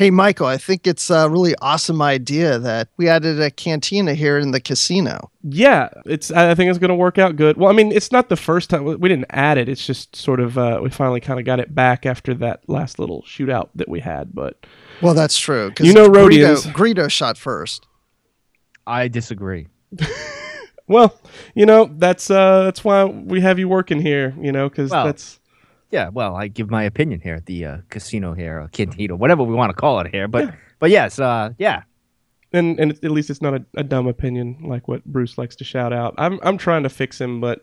Hey, Michael, I think it's a really awesome idea that we added a cantina here in the casino. Yeah, it's. I think it's going to work out good. Well, I mean, it's not the first time we didn't add it. It's just sort of uh, we finally kind of got it back after that last little shootout that we had. But Well, that's true. 'cause You know Greedo, Rodians. Greedo shot first. I disagree. well, you know that's uh, that's why we have you working here. You know, because Well, that's Yeah, well, I give my opinion here at the uh, casino here, or cantina, whatever we want to call it here. But but yes, uh, yeah, and and at least it's not a, a dumb opinion like what Bruce likes to shout out. I'm I'm trying to fix him, but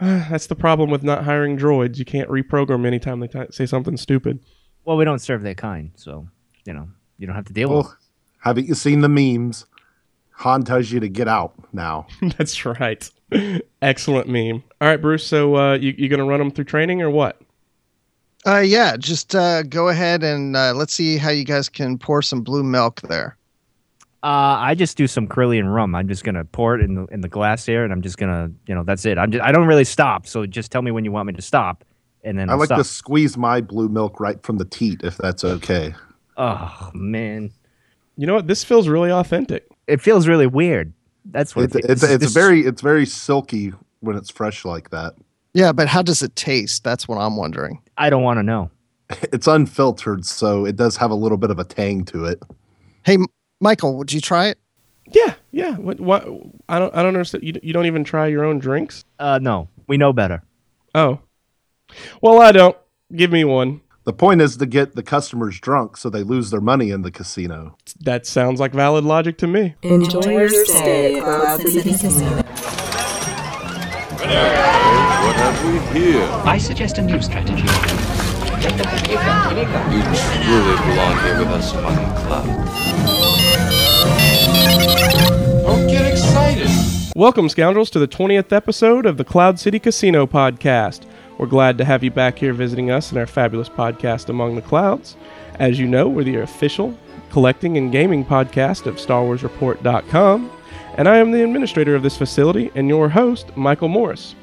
uh, that's the problem with not hiring droids. You can't reprogram anytime they t- say something stupid. well, we don't serve their kind, so you know you don't have to deal with. Well, haven't you seen the memes? Han tells you to get out now. That's right. Excellent meme. All right, Bruce. So uh, you you gonna run them through training or what? Uh, yeah, just uh, go ahead and uh, let's see how you guys can pour some blue milk there. Uh, I just do some Corellian rum. I'm just gonna pour it in the in the glass here, and I'm just gonna, you know, that's it. I'm just, I don't really stop. So just tell me when you want me to stop, and then I I'll like stop. to squeeze my blue milk right from the teat, if that's okay. Oh man, You know what? This feels really authentic. It feels really weird. That's what It's it, it's, this- it's this- very it's very silky when it's fresh like that. Yeah, but how does it taste? That's what I'm wondering. I don't want to know. It's unfiltered, so it does have a little bit of a tang to it. Hey, M- Michael, would you try it? Yeah, yeah. What? What? I don't. I don't understand. You, you don't even try your own drinks. Uh, no, we know better. Oh. Well, I don't. Give me one. The point is to get the customers drunk so they lose their money in the casino. That sounds like valid logic to me. Enjoy your stay at Cloud City Casino. What have we here? I suggest a new strategy. You truly belong here with us among the clouds. Don't get excited. Welcome, scoundrels, to the 20th episode of the Cloud City Casino podcast. We're glad to have you back here visiting us in our fabulous podcast, Among the Clouds. As you know, we're the official collecting and gaming podcast of StarWarsReport.com, and I am the administrator of this facility and your host, Michael Morris.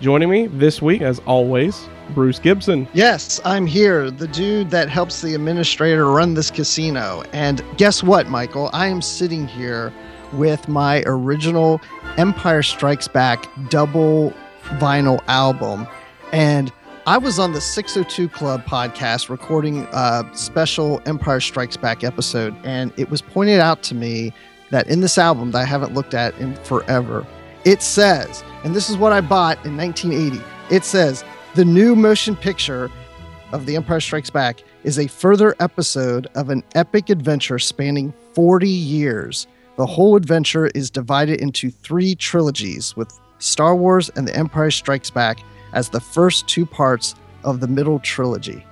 Joining me this week, as always, Bruce Gibson. Yes, I'm here, the dude that helps the administrator run this casino. And guess what, Michael? I am sitting here with my original Empire Strikes Back double vinyl album. And I was on the 602 Club podcast recording a special Empire Strikes Back episode. And it was pointed out to me that in this album that I haven't looked at in forever, it says, and this is what I bought in 1980, it says, the new motion picture of The Empire Strikes Back is a further episode of an epic adventure spanning 40 years. The whole adventure is divided into three trilogies, with Star Wars and The Empire Strikes Back as the first two parts of the middle trilogy.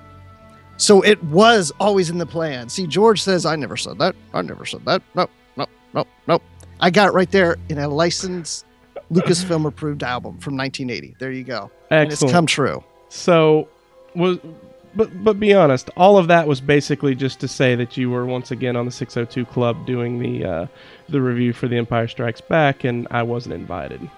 So it was always in the plan. See, George says, I never said that. I never said that. No, no, no, no. I got it right there in a licensed Lucasfilm approved album from 1980. There you go. And it's come true. So, was but but be honest, all of that was basically just to say that you were once again on the 602 Club doing the uh, the review for The Empire Strikes Back, and I wasn't invited.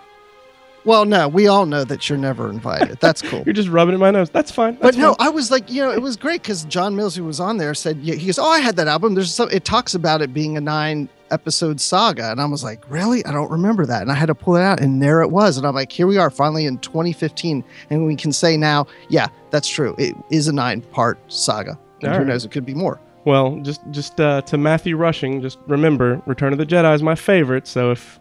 Well, no, we all know that you're never invited. That's cool. You're just rubbing it in my nose. That's fine. but no, fine. I was like, you know, it was great because John Mills, who was on there, said yeah, he goes, "Oh, I had that album. There's some. It talks about it being a nine episode saga," and I was like, "Really? I don't remember that." And I had to pull it out, and there it was. And I'm like, "Here we are, finally in 2015, and we can say now, yeah, that's true. It is a nine part saga. And All who right. knows? It could be more." Well, just just uh, to Matthew Rushing, just remember, Return of the Jedi is my favorite. So if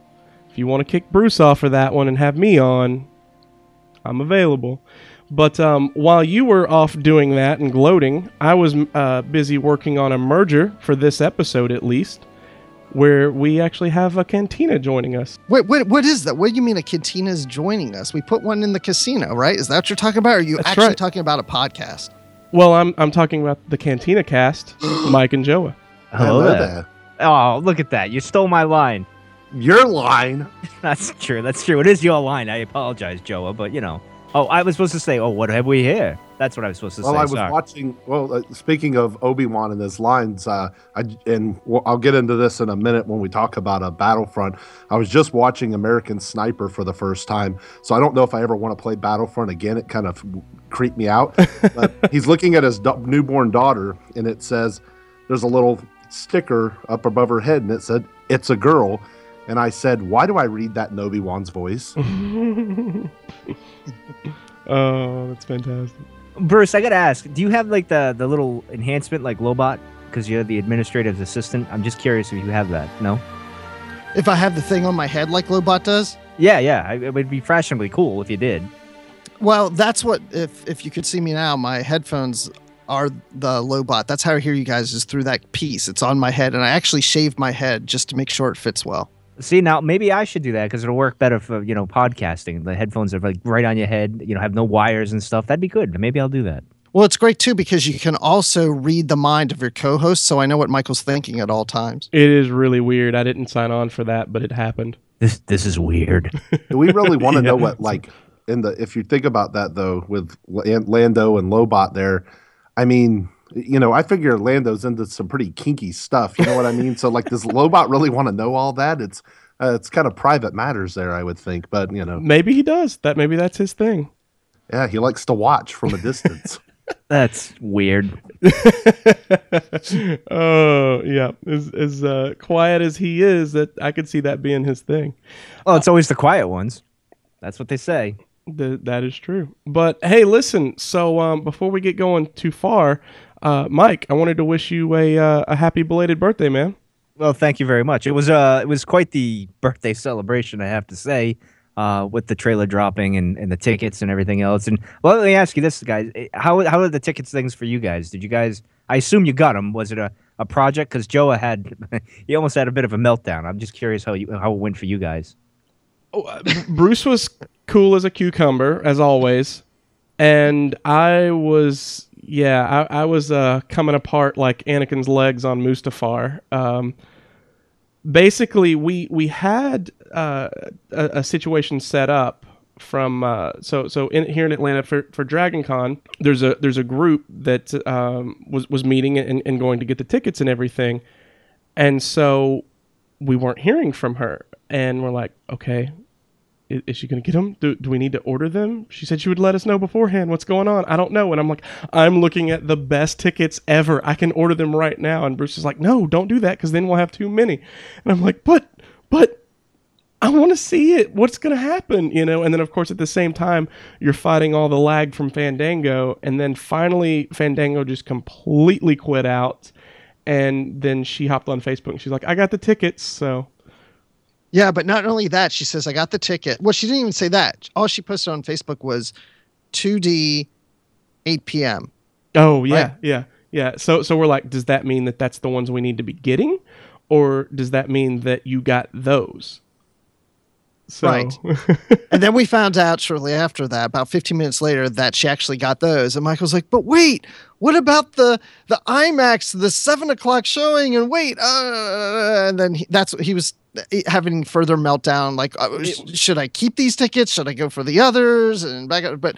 if you want to kick Bruce off for that one and have me on, I'm available. But um, while you were off doing that and gloating, I was uh, busy working on a merger for this episode, at least, where we actually have a cantina joining us. Wait, what, what is that? What do you mean a cantina is joining us? We put one in the casino, right? Is that what you're talking about? Or are you That's actually right. talking about a podcast? Well, I'm I'm talking about the Cantina cast, Mike and Joa. Hello there. Oh, look at that! You stole my line. Your line. That's true. That's true. It is your line. I apologize, Joa, but you know. Oh, I was supposed to say, "Oh, what have we here?" That's what I was supposed to Well, say. I was Sorry. watching. Well, uh, speaking of Obi Wan and his lines, uh, I and well, I'll get into this in a minute when we talk about a Battlefront. I was just watching American Sniper for the first time, so I don't know if I ever want to play Battlefront again. It kind of creeped me out. but he's looking at his do- newborn daughter, and it says, there's a little sticker up above her head, and it said, "It's a girl." And I said, "Why do I read that in Obi Wan's voice?" oh, that's fantastic. Bruce, I gotta ask, do you have like the the little enhancement like Lobot? Because you're the administrative assistant. I'm just curious if you have that. No. If I have the thing on my head like Lobot does, Yeah, yeah. It would be fashionably cool if you did. well, that's what. If if you could see me now, my headphones are the Lobot. That's how I hear you guys is through that piece. It's on my head, and I actually shaved my head just to make sure it fits well. See now, maybe I should do that because it'll work better for you know podcasting. The headphones are like right on your head. You know, have no wires and stuff. That'd be good. Maybe I'll do that. Well, it's great too because you can also read the mind of your co-host, so I know what Michael's thinking at all times. It is really weird. I didn't sign on for that, but it happened. This this is weird. Do we really want to know what like in the if you think about that though with Lando and Lobot there, I mean, you know, I figure Lando's into some pretty kinky stuff. You know what I mean? So like, does Lobot really want to know all that? It's uh, it's kind of private matters there, I would think. But you know, Maybe he does. That maybe that's his thing. yeah, he likes to watch from a distance. That's weird. oh yeah, as as uh, quiet as he is, that I could see that being his thing. Oh, it's always the quiet ones. That's what they say. Th- that is true. But hey, listen. So um, before we get going too far, uh, Mike, I wanted to wish you a uh, a happy belated birthday, man. Well, thank you very much. It was uh, it was quite the birthday celebration, I have to say, uh, with the trailer dropping and, and the tickets and everything else. And well, let me ask you this, guys: Eh, how how are the tickets things for you guys? Did you guys? I assume you got them. Was it a, a project? Because Joa had, he almost had a bit of a meltdown. I'm just curious how you how it went for you guys. Oh, uh, Bruce was cool as a cucumber, as always, and I was, yeah, I, I was uh, coming apart like Anakin's legs on Mustafar. Um, basically, we we had uh, a, a situation set up from uh, so so in, here in Atlanta for for Dragon Con. There's a there's a group that um, was was meeting and, and going to get the tickets and everything, and so we weren't hearing from her and we're like okay is she going to get them do, do we need to order them? She said she would let us know beforehand what's going on. I don't know. And i'm like i'm looking at the best tickets ever. I can order them right now. And bruce is like no don't do that because then we'll have too many. And i'm like but but I want to see it. What's going to happen? You know, and then of course at the same time you're fighting all the lag from Fandango, and then finally Fandango just completely quit out, and then she hopped on Facebook and she's like, "I got the tickets." So Yeah, but not only that, she says I got the ticket. Well, she didn't even say that. All she posted on Facebook was 2D 8 p.m. Oh yeah, Right. yeah, yeah. So so we're like, does that mean that that's the ones we need to be getting, or does that mean that you got those? So, Right. And then we found out shortly after that, about 15 minutes later, that she actually got those. And Michael's like, "But wait, what about the the IMAX, the seven o'clock showing? And wait, uh," and then he, that's he was having further meltdown. Like, uh, should I keep these tickets? Should I go for the others? And back, up- but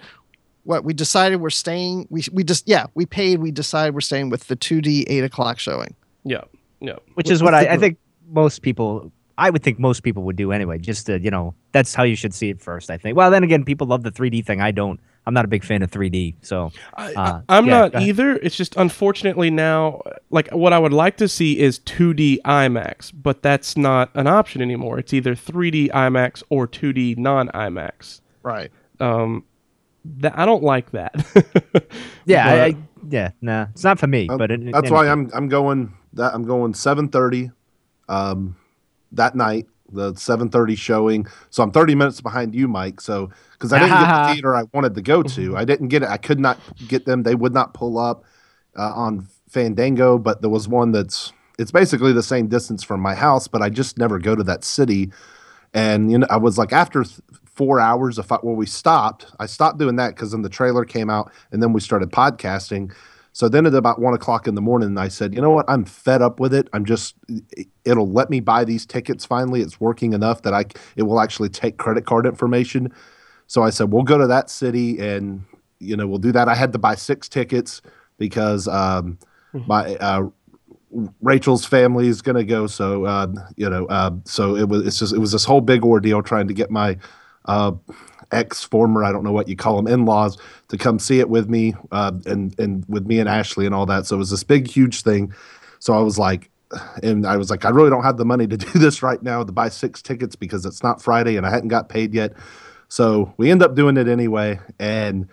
what we decided we're staying. We we just yeah, we paid. We decided we're staying with the 2D eight o'clock showing. yeah, yeah. Which With- is what I, I think most people. I would think most people would do anyway. Just to you know, that's how you should see it first. I think. Well, then again, people love the 3D thing. I don't. I'm not a big fan of 3D. So I, Uh, I, am yeah, not either. It's just unfortunately now, like what I would like to see is 2D IMAX, but that's not an option anymore. It's either 3D IMAX or 2D non IMAX. Right. Um, that I don't like that. yeah, I, But- I, yeah, nah, it's not for me. Um, but it, that's why I'm I'm going that I'm going 7:30 um that night the 7:30 showing. So I'm 30 minutes behind you Mike. So cuz I didn't get the theater I wanted to go to. I didn't get it. I could not get them. They would not pull up uh, on Fandango but there was one that's it's basically the same distance from my house but I just never go to that city. And you know I was like after th- 4 hours of I, well we stopped. I stopped doing that cuz then the trailer came out and then we started podcasting so then at about one o'clock in the morning, I said, you know what? I'm fed up with it. I'm just, it'll let me buy these tickets finally. It's working enough that I, it will actually take credit card information. So I said, we'll go to that city and, you know, we'll do that. I had to buy six tickets because um, my, uh, Rachel's family is going to go. So, uh, you know, uh, so it was, it's just, it was this whole big ordeal trying to get my, uh, ex former I don't know what you call them in laws to come see it with me uh, and and with me and Ashley and all that. So it was this big huge thing. So I was like, and I was like, I really don't have the money to do this right now to buy six tickets because it's not Friday and I hadn't got paid yet. So we end up doing it anyway. And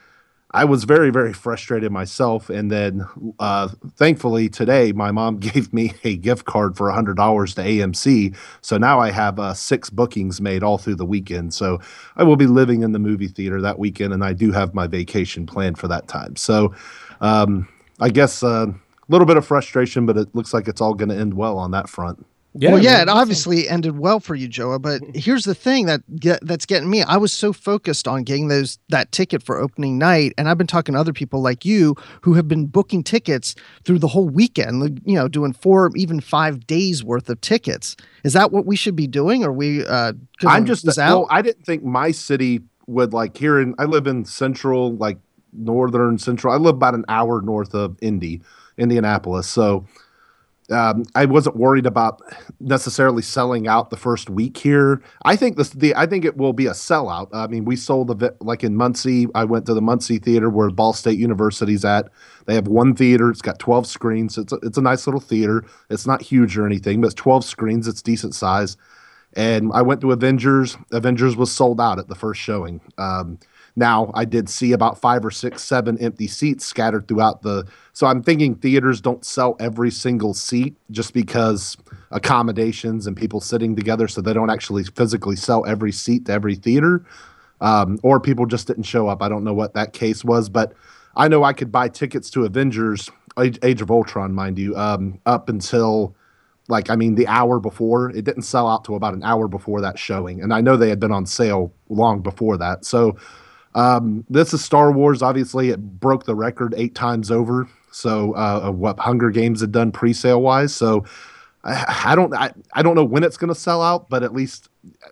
I was very, very frustrated myself. And then uh, thankfully today, my mom gave me a gift card for $100 to AMC. So now I have uh, six bookings made all through the weekend. So I will be living in the movie theater that weekend. And I do have my vacation planned for that time. So um, I guess a little bit of frustration, but it looks like it's all going to end well on that front. Well, yeah, it obviously ended well for you, Joa. But here's the thing that get, that's getting me. I was so focused on getting those that ticket for opening night, and I've been talking to other people like you who have been booking tickets through the whole weekend. You know, doing four, even five days worth of tickets. Is that what we should be doing? Or we? Uh, I'm just lose well, out. I didn't think my city would like here in I live in central like northern central. I live about an hour north of Indy, Indianapolis. So um, I wasn't worried about necessarily selling out the first week here. I think this the I think it will be a sellout. I mean, we sold a bit like in Muncie. I went to the Muncie Theater where Ball State University's at. They have one theater. It's got 12 screens. It's a, it's a nice little theater. It's not huge or anything, but it's 12 screens. It's decent size. And I went to Avengers. Avengers was sold out at the first showing. Um, now I did see about five or six, seven empty seats scattered throughout the. So I'm thinking theaters don't sell every single seat just because accommodations and people sitting together, so they don't actually physically sell every seat to every theater, um, or people just didn't show up. I don't know what that case was, but I know I could buy tickets to Avengers, Age, Age of Ultron, mind you, um, up until like I mean the hour before. It didn't sell out to about an hour before that showing, and I know they had been on sale long before that. So um, this is Star Wars. Obviously, it broke the record eight times over. So uh, what Hunger Games had done pre-sale wise. So I, I don't I, I don't know when it's going to sell out, but at least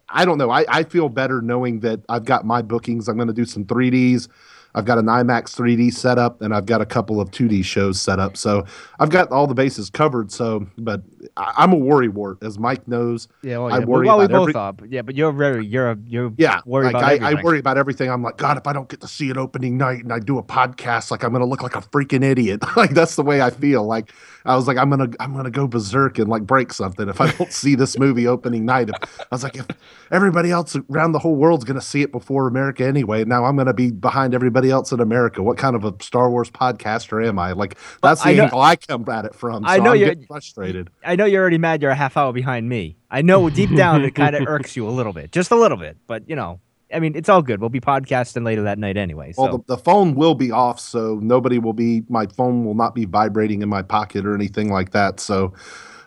I don't know. I, I feel better knowing that I've got my bookings. I'm going to do some 3ds. I've got an IMAX 3D set up, and I've got a couple of 2D shows set up. So I've got all the bases covered. So, but I, I'm a worry wart, as Mike knows. Yeah, well, I yeah. but- worry well, we about both every- are. Yeah, but you're very you're a, you're Yeah, worried like about I, I worry about everything. I'm like, God, if I don't get to see it opening night and I do a podcast, like I'm gonna look like a freaking idiot. like that's the way I feel. Like I was like, I'm gonna I'm gonna go berserk and like break something if I don't see this movie opening night. I was like, if everybody else around the whole world's gonna see it before America anyway, now I'm gonna be behind everybody else in America. What kind of a Star Wars podcaster am I? Like that's the I angle I come at it from. So I know I'm you're- getting frustrated. I know you're already mad. You're a half hour behind me. I know deep down it kind of irks you a little bit, just a little bit. But you know, I mean, it's all good. We'll be podcasting later that night anyway. So Well, the, the phone will be off, so nobody will be. My phone will not be vibrating in my pocket or anything like that. So,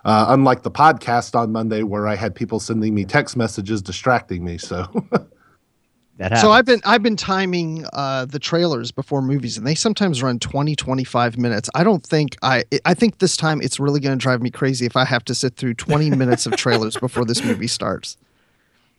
uh, unlike the podcast on Monday, where I had people sending me text messages distracting me. So, that So I've been I've been timing uh, the trailers before movies, and they sometimes run 20, 25 minutes. I don't think I I think this time it's really going to drive me crazy if I have to sit through twenty minutes of trailers before this movie starts.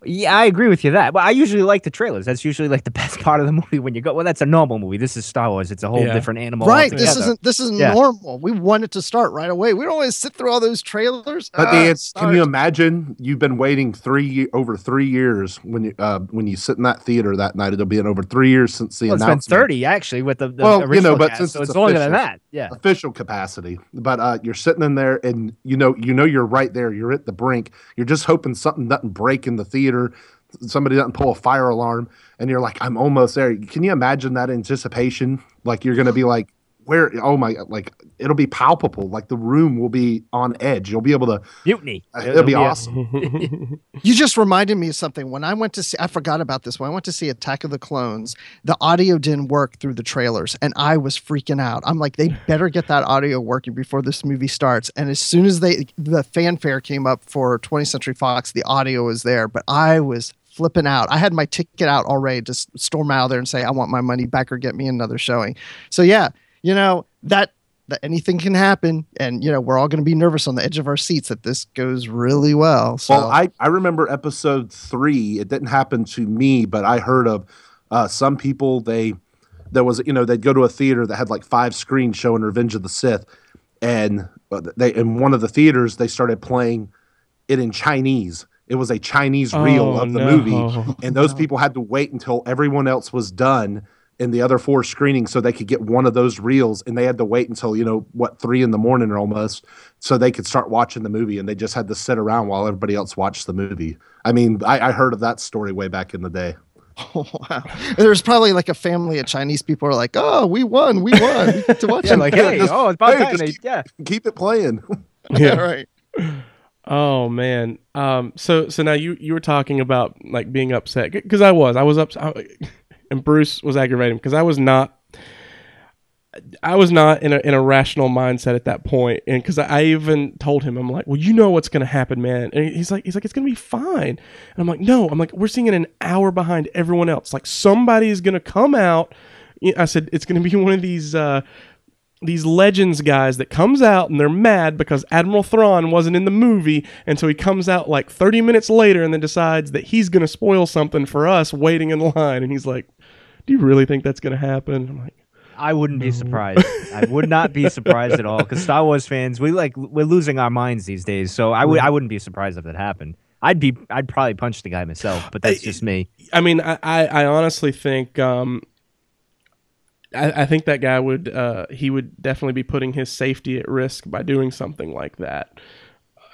Yeah, I agree with you that. But I usually like the trailers. That's usually like the best part of the movie when you go. Well, that's a normal movie. This is Star Wars. It's a whole Yeah. different animal. right? This isn't this isn't Yeah. normal. We want it to start right away. We don't always sit through all those trailers. but Ah, the, it's, can you imagine? You've been waiting three over three years when you uh, when you sit in that theater that night. It'll be in over three years since the Well, it's been thirty actually with the, the Well, you know, but cast, since so it's it's longer than that. Yeah. official capacity but uh, you're sitting in there and you know you know you're right there. You're at the brink. You're just hoping something doesn't break in the theater. Somebody doesn't pull a fire alarm and you're like i'm almost there. Can you imagine that anticipation? Like you're gonna be like where oh my like it'll be palpable like the room will be on edge you'll be able to Mutiny. uh, it'll be Yeah. awesome You just reminded me of something. When I went to see, I forgot about this. When I went to see Attack of the Clones, the audio didn't work through the trailers, and I was freaking out. I'm like, they better get that audio working before this movie starts. And as soon as they, the fanfare came up for 20th Century Fox, the audio was there, but I was flipping out. I had my ticket out already to storm out there and say, I want my money back or get me another showing. So yeah, you know that. That anything can happen, and you know we're all going to be nervous on the edge of our seats that this goes really well. So Well, I, I remember episode three. It didn't happen to me, but I heard of uh, some people. They there was you know they'd go to a theater that had like five screens showing Revenge of the Sith, and uh, they in one of the theaters they started playing it in Chinese. It was a Chinese reel Oh, of the no. movie, and those people had to wait until everyone else was done in the other four screenings so they could get one of those reels and they had to wait until you know what three in the morning or almost so they could start watching the movie and they just had to sit around while everybody else watched the movie i mean i, I heard of that story way back in the day Oh, wow. There's probably like a family of Chinese people are like, oh, we won, we won. We to watch Yeah, it. like hey, just- oh, it's about hey, time. keep- yeah, keep it playing yeah, right. Oh man. Um. So so now you you were talking about like being upset because I was I was upset and Bruce was aggravating because I was not. I was not in a in a rational mindset at that point. and because I even told him, I'm like, "Well, you know what's going to happen, man." And he's like, "He's like, it's going to be fine." And I'm like, "No," I'm like, "We're seeing it an hour behind everyone else. Like somebody is going to come out." I said, "It's going to be one of these." Uh, these legends guys that comes out and they're mad because Admiral Thrawn wasn't in the movie, and so he comes out like 30 minutes later and then decides that he's gonna spoil something for us waiting in line, and he's like, "Do you really think that's gonna happen?" I'm like, I wouldn't be surprised. I would not be surprised at all because Star Wars fans, we like we're losing our minds these days. So I would I wouldn't be surprised if that happened. I'd be I'd probably punch the guy myself, but that's just me. I mean, I, I, I honestly think, um, I, I think that guy would, uh, he would definitely be putting his safety at risk by doing something like that.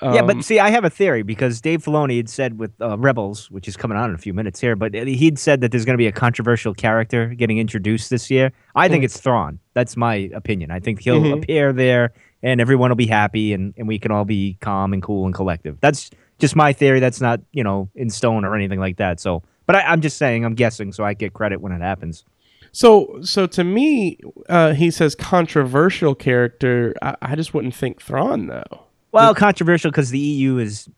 Yeah, Um, but see, I have a theory because Dave Filoni had said with uh, Rebels, which is coming on in a few minutes here, but he'd said that there's going to be a controversial character getting introduced this year. I think it's Thrawn. That's my opinion. I think he'll Mhm. appear there, and everyone will be happy, and, and we can all be calm and cool and collective. That's just my theory. That's not you know in stone or anything like that. So, but I, I'm just saying, I'm guessing, so I get credit when it happens. So, so to me, uh, he says controversial character. I, I just wouldn't think Thrawn though. Well, controversial because the EU is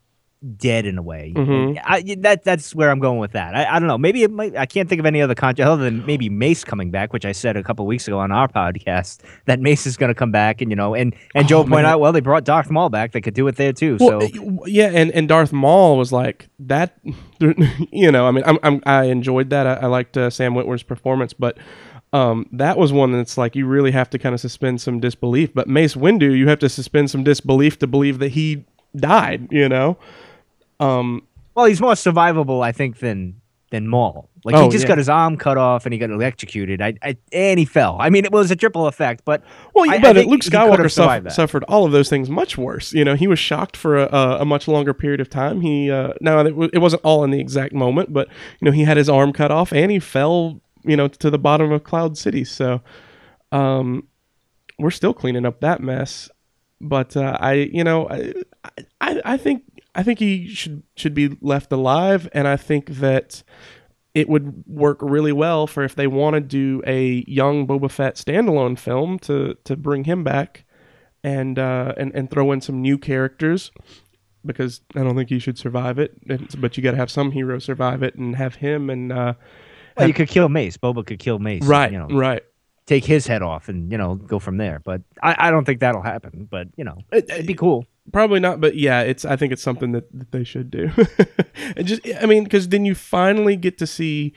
dead in a way. Mhm. I, that that's where I'm going with that. I, I don't know. Maybe it might. I can't think of any other contra other than maybe Mace coming back, which I said a couple weeks ago on our podcast that Mace is going to come back, and you know, and and Joe Oh, pointed out, well, they brought Darth Maul back. They could do it there too. Well, so uh, yeah, and, and Darth Maul was like that. You know, I mean, I'm, I'm I enjoyed that. I, I liked uh, Sam Witwer's performance, but um, that was one that's like you really have to kind of suspend some disbelief. But Mace Windu, you have to suspend some disbelief to believe that he died. You know, um, well, he's more survivable, I think, than than Maul. Like Oh, he just yeah. got his arm cut off and he got electrocuted. I, I and he fell. I mean, it was a triple effect, but Well, I- I but think Luke Skywalker suffered, suffered all of those things much worse. You know, he was shocked for a, a, a much longer period of time. He uh, now it, w- it wasn't all in the exact moment, but you know, he had his arm cut off and he fell, you know, to the bottom of Cloud City. So, um, we're still cleaning up that mess. But uh, I, you know, I, I, I think I think he should should be left alive, and I think that it would work really well for if they want to do a young Boba Fett standalone film to to bring him back and uh, and and throw in some new characters because I don't think he should survive it. But you got to have some hero survive it and have him and uh, well, you could kill Mace. Boba could kill Mace. right, You know, right. take his head off and you know go from there. But I, I don't think that'll happen. But you know, it'd be cool. Probably not, but yeah, it's. I think it's something that, that they should do. and just, I mean, because then you finally get to see,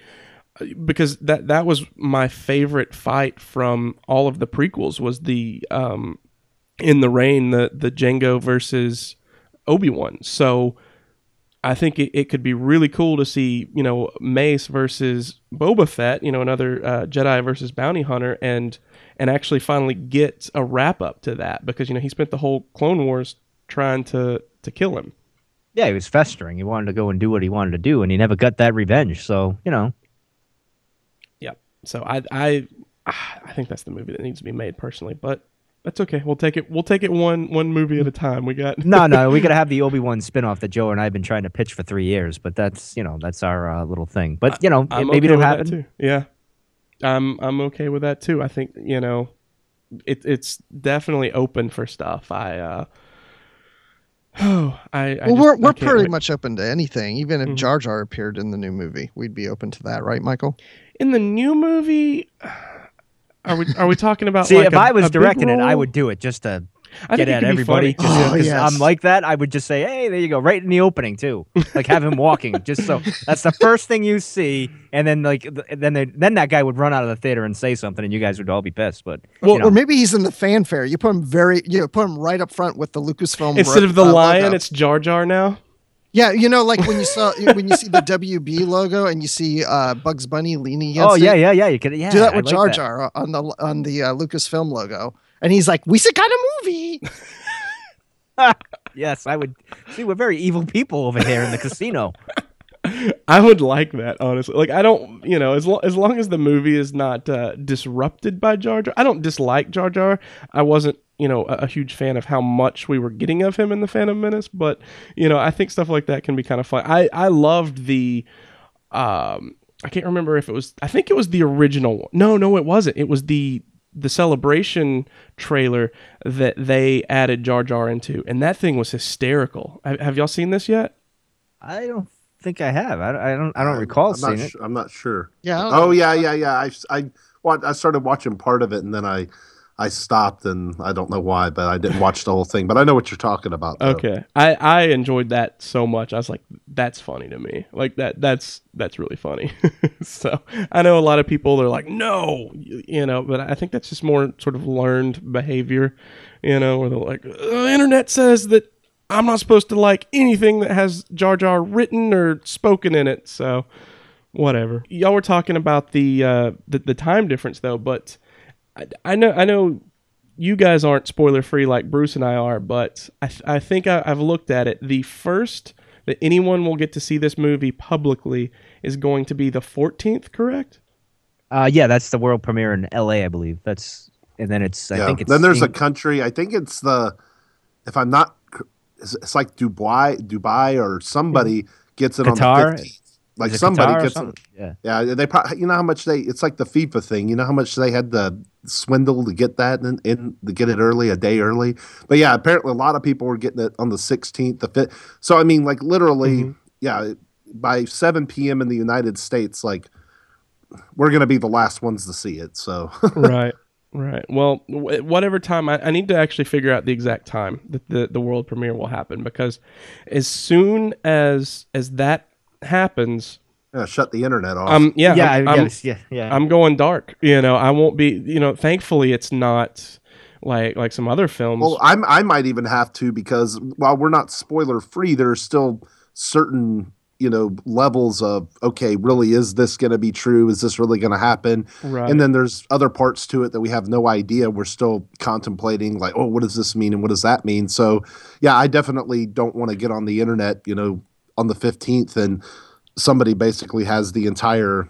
because that that was my favorite fight from all of the prequels was the um, in the rain, the the Jango versus Obi Wan. So I think it, it could be really cool to see, you know, Mace versus Boba Fett, you know, another uh, Jedi versus bounty hunter, and and actually finally get a wrap up to that because you know he spent the whole Clone Wars trying to to kill him. Yeah, he was festering. He wanted to go and do what he wanted to do, and he never got that revenge. So you know, Yeah. So I I I think that's the movie that needs to be made personally, but that's okay. We'll take it. We'll take it one one movie at a time. We got no, no, we gotta have the Obi Wan spinoff that Joe and I have been trying to pitch for three years. But that's you know that's our uh, little thing. But you know, I'm maybe okay it'll happen. too. Yeah, I'm I'm okay with that too. I think you know, it it's definitely open for stuff. I uh, oh, I, I well, just- we're I we're pretty wait. much open to anything. Even if Mhm. Jar Jar appeared in the new movie, we'd be open to that, right, Michael? in the new movie. Are we are we talking about? See, like if a- I was directing it, I would do it just to I get at everybody. Just Oh, yes. I'm like that, I would just say, "Hey, there you go," right in the opening too. Like have him walking, just so that's the first thing you see, and then like th- then they, then that guy would run out of the theater and say something, and you guys would all be pissed. But Well, you know, or maybe he's in the fanfare. You put him very, you know, put him right up front with the Lucasfilm. Instead ro- of the uh, lion, logo. it's Jar Jar now. Yeah, you know, like when you saw when you see the WB logo and you see uh, Bugs Bunny leaning against Oh yeah, it, yeah, yeah. You could yeah. do that with like Jar that. Jar on the on the uh, Lucasfilm logo, and he's like, "We got a movie." Yes, I would. See, we're very evil people over here in the casino. I would like that, honestly. Like, I don't, you know, as, lo- as long as the movie is not uh, disrupted by Jar Jar. I don't dislike Jar Jar. I wasn't, you know, a, a huge fan of how much we were getting of him in the Phantom Menace, but you know, I think stuff like that can be kind of fun. I I loved the, um, I can't remember if it was. I think it was the original. one. No, no, it wasn't. It was the the celebration trailer that they added Jar Jar into, and that thing was hysterical. Have, have y'all seen this yet? I don't think I have. I, I don't. I don't recall I'm seeing not it. su- I'm not sure. Yeah. Oh yeah, yeah, yeah. I I wa- I started watching part of it and then I I stopped and I don't know why, but I didn't watch the whole thing. But I know what you're talking about. though. Okay. I I enjoyed that so much. I was like that's funny to me. Like that that's that's really funny. so, I know a lot of people they're like no, you, you know, but I think that's just more sort of learned behavior, you know, where they're like uh, the internet says that I'm not supposed to like anything that has Jar Jar written or spoken in it. So, whatever. Y'all were talking about the uh the, the time difference though, but I, I know I know you guys aren't spoiler free like Bruce and I are, but I, th- I think I, I've looked at it. The first that anyone will get to see this movie publicly is going to be the 14th, correct? Uh, yeah, that's the world premiere in L.A. I believe. That's and then it's. I Yeah. think it's. then there's a country. I think it's the if I'm not, cr- it's, it's like Dubai, Dubai or somebody gets it Qatar? on the 15th. Like somebody gets it. Yeah. Yeah, they probably. You know how much they? It's like the FIFA thing. You know how much they had to swindle to get that in, in to get it early, a day early. But yeah, apparently a lot of people were getting it on the 16th, the fifth. So I mean, like literally, yeah, by 7 p.m. in the United States, like we're gonna be the last ones to see it. So right. Right. Well, w- whatever time I, I need to actually figure out the exact time that the, the world premiere will happen because as soon as as that happens, yeah, shut the internet off. um, yeah, Yeah. I'm, I I'm- Yeah. Yeah. I'm going dark. You know, I won't be. You know, thankfully, it's not like like some other films. Well, I'm I might even have to because while we're not spoiler free, there are still certain you know levels of okay, really is this going to be true? Is this really going to happen? right. And then there's other parts to it that we have no idea. We're still contemplating, like, oh, what does this mean and what does that mean? So, yeah, I definitely don't want to get on the internet, you know, on the 15th and somebody basically has the entire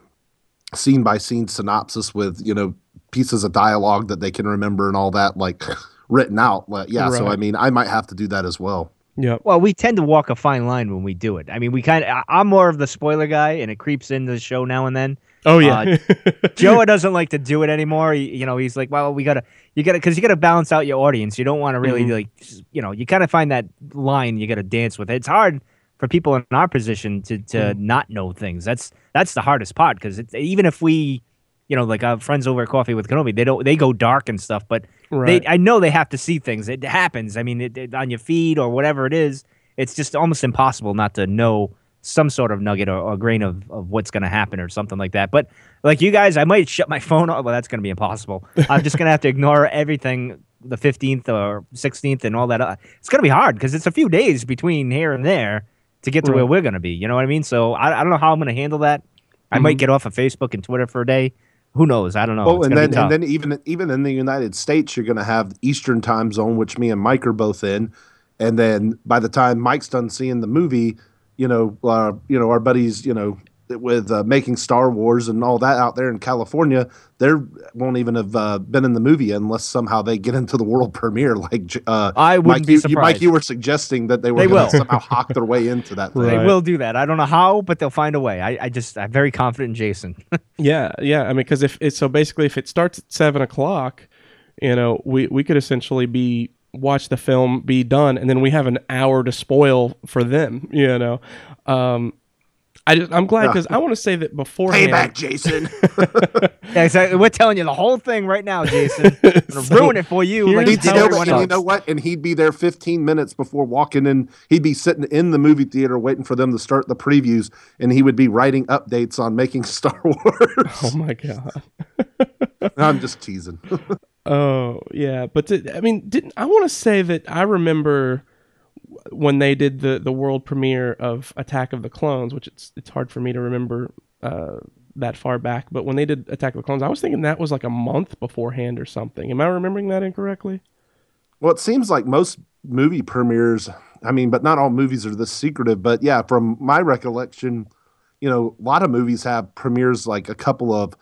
scene by scene synopsis with, you know, pieces of dialogue that they can remember and all that, like written out. Like, yeah, so I mean, I might have to do that as well. Yep. Well, we tend to walk a fine line when we do it. I mean, we kind of. I'm more of the spoiler guy, and it creeps into the show now and then. Oh yeah. Joe doesn't like to do it anymore. He, you know, he's like, well, we gotta, you gotta, because you gotta balance out your audience. You don't want to really Mhm. like, you know, you kind of find that line you gotta dance with. It's hard for people in our position to to not know things. That's that's the hardest part because even if we, you know, like our friends over at Coffee with Kenobi, they don't they go dark and stuff, but right. they I know they have to see things. It happens. I mean, it, it- on your feed or whatever it is, it's just almost impossible not to know some sort of nugget or, or grain of, of what's going to happen or something like that. But like you guys, I might shut my phone off. Well, that's going to be impossible. I'm just going to have to ignore everything the 15th or 16th and all that. Uh, It's going to be hard because it's a few days between here and there to get to where we're going to be. You know what I mean? So I, I don't know how I'm going to handle that. I might Mhm. get off of Facebook and Twitter for a day. Who knows? I don't know. Oh, It's and then and then even even in the United States, you're going to have Eastern time zone, which me and Mike are both in, and then by the time Mike's done seeing the movie, you know, uh, you know, our buddies, you know, with uh, making Star Wars and all that out there in California, they won't even have uh, been in the movie unless somehow they get into the world premiere. Like uh, I wouldn't Mike, be you, you- surprised. Mike, you were suggesting that they were They going will. to somehow hawk their way into that. Thing. Right. They will do that. I don't know how, but they'll find a way. I, I just I'm very confident in Jason. Yeah, yeah. I mean, because if it's so basically, if it starts at seven o'clock, you know, we we could essentially be watch the film, be done, and then we have an hour to spoil for them. You know, um, I just I'm glad Yeah. because I want to say that beforehand. Payback, Jason. yeah, exactly. We're telling you the whole thing right now, Jason. I'm gonna So, ruin it for you. here's Like you He'd did how still, it everyone and you know what? And he'd be there 15 minutes before walking in. He'd be sitting in the movie theater waiting for them to start the previews, and he would be writing updates on making Star Wars. Oh my god. I'm just teasing. Oh yeah, but to, I mean, didn't I want to say that I remember when they did the the world premiere of Attack of the Clones, which it's it's hard for me to remember uh, that far back, but when they did Attack of the Clones, I was thinking that was like a month beforehand or something. Am I remembering that incorrectly? Well, it seems like most movie premieres, I mean, but not all movies are this secretive. But yeah, from my recollection, you know, a lot of movies have premieres like a couple of,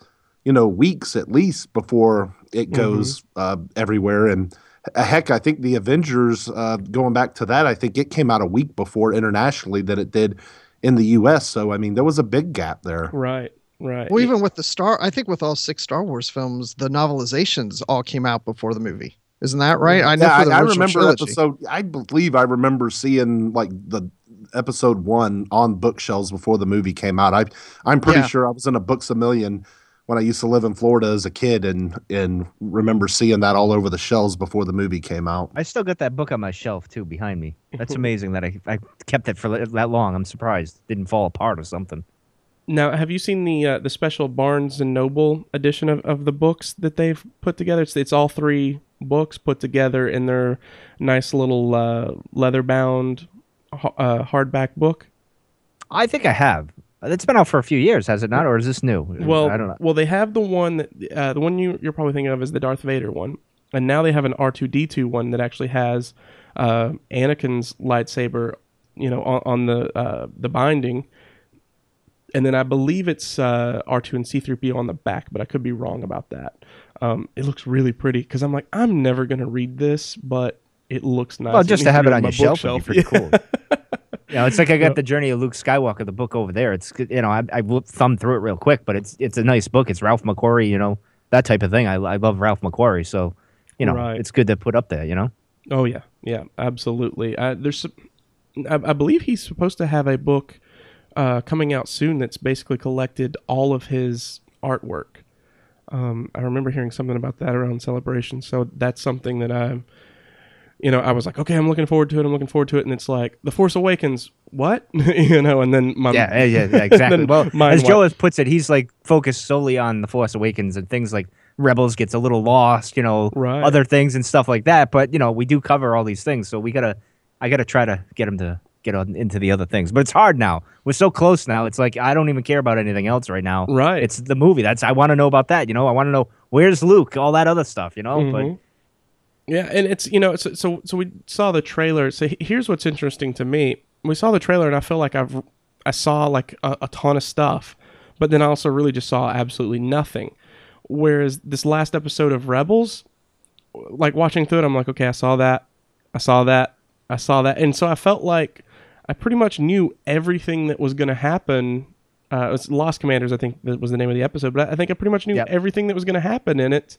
you know, weeks at least before it goes uh, everywhere. And heck, I think the Avengers, uh, going back to that, I think it came out a week before internationally that it did in the U.S. So I mean, there was a big gap there. Right, right. Well, even with the Star, I think with all six Star Wars films, the novelizations all came out before the movie. Isn't that right? I know yeah, for the I, I remember trilogy. episode. I believe I remember seeing like the episode one on bookshelves before the movie came out. I I'm pretty Yeah. sure I was in a Books a Million when I used to live in Florida as a kid, and and remember seeing that all over the shelves before the movie came out. I still got that book on my shelf too behind me. That's amazing that I, I kept it for that long. I'm surprised it didn't fall apart or something. Now, have you seen the uh, the special Barnes and Noble edition of, of the books that they've put together? It's it's all three books put together in their nice little uh, leather bound uh, hardback book. I think I have. It's been out for a few years, has it not, or is this new? Well, I don't know. well, they have the one that uh, the one you you're probably thinking of is the Darth Vader one, and now they have an R two D two one that actually has uh, Anakin's lightsaber, you know, on, on the uh, the binding, and then I believe it's uh, R two and C three PO on the back, but I could be wrong about that. Um, it looks really pretty because I'm like I'm never gonna read this, but it looks nice. Well, just to have it on your shelf would be pretty cool. You know, it's like I got the Journey of Luke Skywalker, the book over there. It's you know, I, I will thumb through it real quick, but it's it's a nice book. It's Ralph McQuarrie, you know, that type of thing. I, I love Ralph McQuarrie, so you know, Right. it's good to put up there. You know, Oh yeah, yeah, absolutely. Uh, there's, I, I believe he's supposed to have a book uh, coming out soon that's basically collected all of his artwork. Um, I remember hearing something about that around celebration, so that's something that I'm, you know, I was like, okay, I'm looking forward to it. I'm looking forward to it, and it's like The Force Awakens, what, you know, and then my yeah, yeah, yeah, exactly. well, as Joe puts it, he's like focused solely on the Force Awakens and things like Rebels gets a little lost, you know, Right. other things and stuff like that. But you know, we do cover all these things, so we gotta, I gotta try to get him to get on into the other things. But it's hard now. We're so close now. It's like I don't even care about anything else right now. Right. It's the movie. That's I want to know about that. You know, I want to know where's Luke, all that other stuff. You know, Mhm. but Yeah, and it's you know so so, so we saw the trailer. So here's what's interesting to me: we saw the trailer, and I feel like I've I saw like a, a ton of stuff, but then I also really just saw absolutely nothing. Whereas this last episode of Rebels, like watching through it, I'm like, okay, I saw that, I saw that, I saw that, and so I felt like I pretty much knew everything that was going to happen. Uh, it was Lost Commanders, I think that was the name of the episode, but I think I pretty much knew Yep. everything that was going to happen in it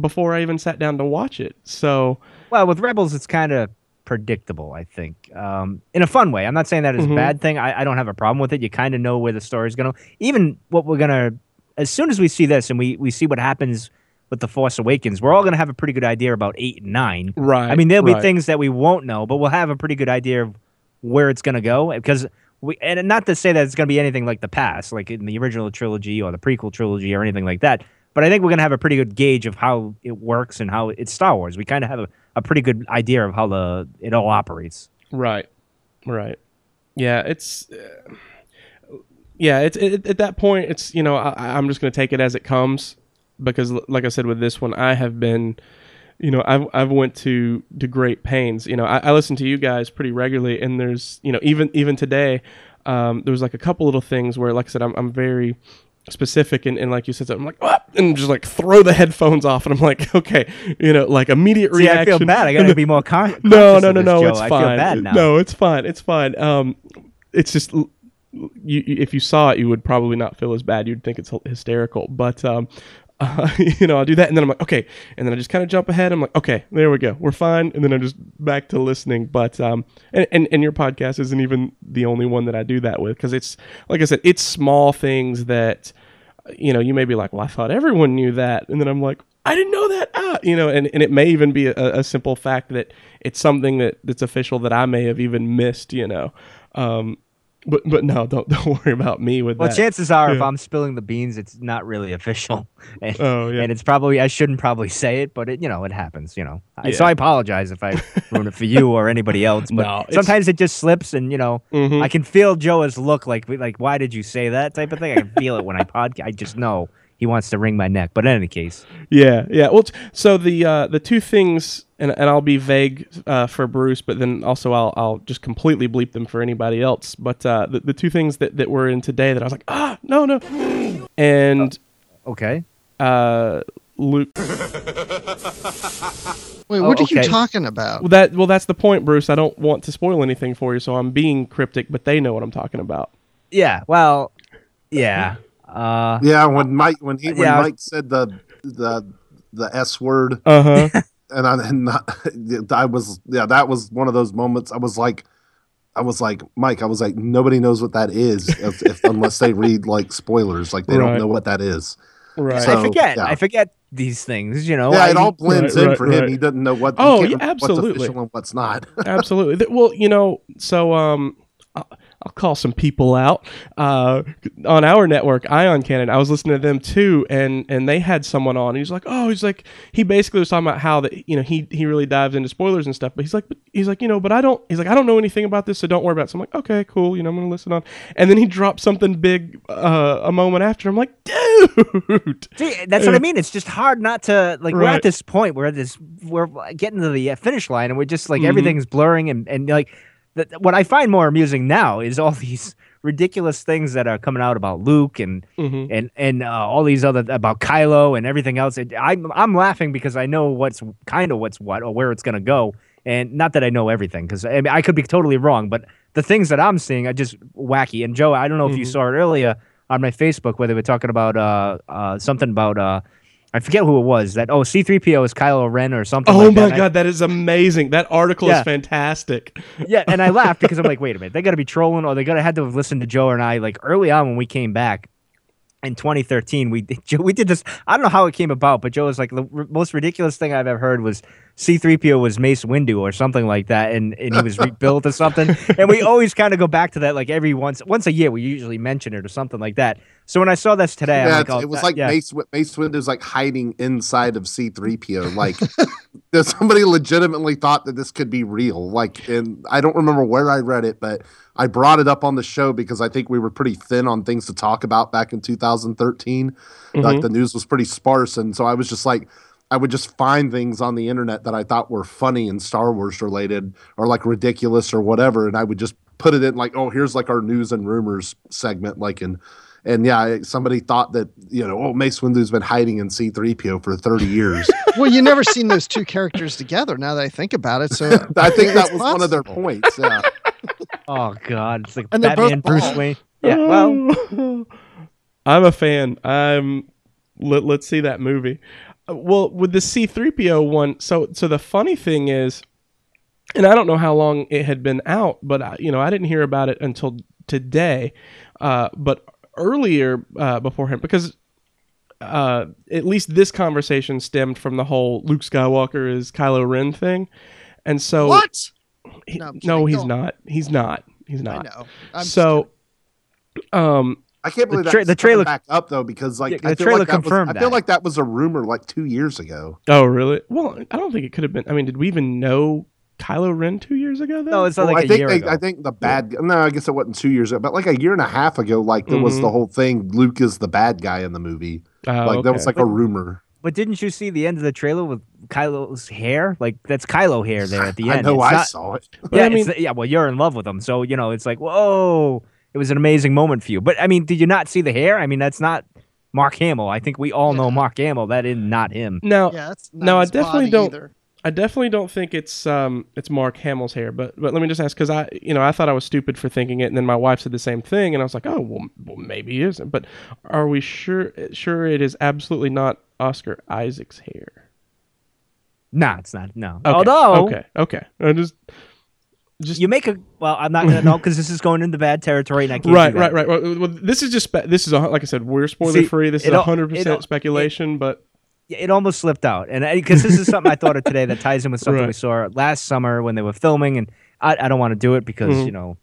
before I even sat down to watch it. So Well, with Rebels, it's kind of predictable, I think, um, in a fun way. I'm not saying that is Mhm. a bad thing. I, I don't have a problem with it. You kind of know where the story's going to. Even what we're going to, as soon as we see this and we, we see what happens with The Force Awakens, we're all going to have a pretty good idea about 8 and 9. right, I mean, there'll be things that we won't know, but we'll have a pretty good idea of where it's going to go. Because we, and not to say that it's going to be anything like the past, like in the original trilogy or the prequel trilogy or anything like that. But I think we're going to have a pretty good gauge of how it works and how it's Star Wars. We kind of have a, a pretty good idea of how the it all operates. Right, right. Yeah, it's. Uh, yeah, it's it, at that point. It's you know I, I'm just gonna take it as it comes because, like I said with this one, I have been, you know, I've I've went to to great pains. You know, I, I listen to you guys pretty regularly, and there's you know even even today, um, there was like a couple little things where, like I said, I'm I'm very specific and, and like you said I'm like "Ah," and just like throw the headphones off and I'm like okay you know like immediate See, reaction I feel bad. I got to be more con- no, conscious no, no, no. Joe. It's I fine. feel bad now. No, it's fine. It's fine. Um, it's just you, you- if you saw it, you would probably not feel as bad. You'd think it's hysterical. But um, uh, you know, I'll do that, and then I'm like, okay, and then I just kind of jump ahead. I'm like, okay, there we go, we're fine, and then I'm just back to listening. But um, and and, and your podcast isn't even the only one that I do that with because it's like I said, it's small things that you know, you may be like, well, I thought everyone knew that. And then I'm like, I didn't know that. Ah, you know, and, and it may even be a, a simple fact that it's something that that's official that I may have even missed, you know. Um, but but no, don't don't worry about me with Well, that. chances are, if I'm spilling the beans, it's not really official, and, oh yeah. and it's probably I shouldn't probably say it, but it you know it happens. You know, I, so I apologize if I ruin it for you or anybody else. But No, sometimes it just slips, and you know, Mhm. I can feel Joe's look like like why did you say that type of thing. I can feel it when I podcast. I just know he wants to wring my neck. But in any case, Yeah, yeah. Well, t- so the uh, the two things, and, and I'll be vague uh, for Bruce, but then also I'll I'll just completely bleep them for anybody else. But uh, the the two things that, that were in today that I was like, ah, no, no, and okay. uh, Luke. Wait, Oh, what are you talking about? Well, that well, that's the point, Bruce. I don't want to spoil anything for you, so I'm being cryptic, but they know what I'm talking about. Yeah. Well. Yeah. Uh. Yeah, when Mike when he when Yeah, Mike said the the the S word Uh huh. and I and I, I was yeah that was one of those moments I was like I was like Mike I was like nobody knows what that is if, if unless they read like spoilers like they Right. don't know what that is right. So- I forget. yeah. I forget these things. You know. yeah I, it all blends Right, in right, for him he doesn't know what he Oh, can't yeah, absolutely. what's official and what's not Absolutely. Well, you know, so um, I'll, call some people out uh, on our network, Ion Cannon. I was listening to them too, and and they had someone on. He's like, oh, he's like, he basically was talking about how that you know he he really dives into spoilers and stuff. But he's like, but he's like, you know, but I don't. He's like, I don't know anything about this, so don't worry about. it. So I'm like, okay, cool. You know, I'm gonna listen on. And then he dropped something big uh, a moment after. I'm like, dude. See, that's what I mean. It's just hard not to like. We're at this point. We're at this. We're getting to the uh, finish line, and we're just like Mhm. everything's blurring, and and like th- what I find more amusing now is all these ridiculous things that are coming out about Luke and Mhm. and and uh, all these other about Kylo and everything else. It, I'm I'm laughing because I know what's kind of what's what or where it's gonna go, and not that I know everything because I, mean, I could be totally wrong, but the things that I'm seeing are just wacky. And Joe, I don't know if you Mhm. saw it earlier on my Facebook where they were talking about uh uh something about uh. I forget who it was. That oh, C3PO is Kylo Ren or something. Oh like my that. And I- god, that is amazing. That article Yeah. is fantastic. yeah, and I laughed because I'm like, wait a minute, they got to be trolling, or they got to had to have listened to Joe and I like early on when we came back in 2013. We did, we did this. I don't know how it came about, but Joe was like the r- most ridiculous thing I've ever heard was C3PO was Mace Windu or something like that, and and he was rebuilt or something. And we always kind of go back to that like every once once a year. We usually mention it or something like that. So when I saw this today, I'm yeah, like, oh, it was that- like yeah. Mace Wi- Mace Windu's like hiding inside of C3PO. Like there's somebody legitimately thought that this could be real. Like, and I don't remember where I read it, but I brought it up on the show because I think we were pretty thin on things to talk about back in 2013. Like Mhm. the news was pretty sparse, and so I was just like. I would just find things on the internet that I thought were funny and Star Wars related or like ridiculous or whatever, and I would just put it in like, oh, here's like our news and rumors segment, like in and yeah, somebody thought that you know, oh, Mace Windu's been hiding in C-3PO for 30 years. well, you never seen those two characters together. Now that I think about it, so I think that it's was one of their points. Yeah. Oh God, it's like And they're both Bruce. Wayne. Yeah, well, I'm a fan. I'm let, let's see that movie. Well, with the C3PO one, so so the funny thing is and I don't know how long it had been out, but I, you know, I didn't hear about it until today. Uh, but earlier uh, before him because uh, at least this conversation stemmed from the whole Luke Skywalker is Kylo Ren thing. And so what? he- No, no, he's Don't. not. He's not. He's I not. know. I'm so um I can't believe The tra- that's the trailer- back up though because like Yeah, I the feel trailer like that confirmed was, I feel that. like that was a rumor like two years ago. Oh, really? Well, I don't think it could have been. I mean, did we even know Kylo Ren two years ago? Then? no, it's not Well, like I a think year they, ago. I think the bad. No, I guess it wasn't two years ago, but like a year and a half ago, like there was Mhm. the whole thing. Luke is the bad guy in the movie. Oh, like that was okay. like a rumor. But didn't you see the end of the trailer with Kylo's hair? Like that's Kylo hair there at the I end. know It's I not- saw it. Yeah, I it's- mean- yeah. Well, you're in love with him, so you know it's like whoa. It was an amazing moment for you. But I mean, did you not see the hair? I mean, that's not Mark Hamill. I think we all know Mark Hamill. That is not him. now, Yeah, No, I definitely don't- Either. I definitely don't think it's um it's Mark Hamill's hair, but but let me just ask because I you know I thought I was stupid for thinking it, and then my wife said the same thing, and I was like, oh well, well maybe he isn't. But are we sure sure it is absolutely not Oscar Isaac's hair? Nah, it's not. No. Okay, Although okay, okay, I just just you make a well, I'm not gonna know because this is going into bad territory, and I can't. right, right, right, right. Well, this is just spe- this is a, like I said, we're spoiler See, free. This is it all- hundred it all- percent speculation, but It almost slipped out, and because this is something I thought of today that ties in with something we saw last summer when they were filming, and I, I don't want to do it because Mhm. you know,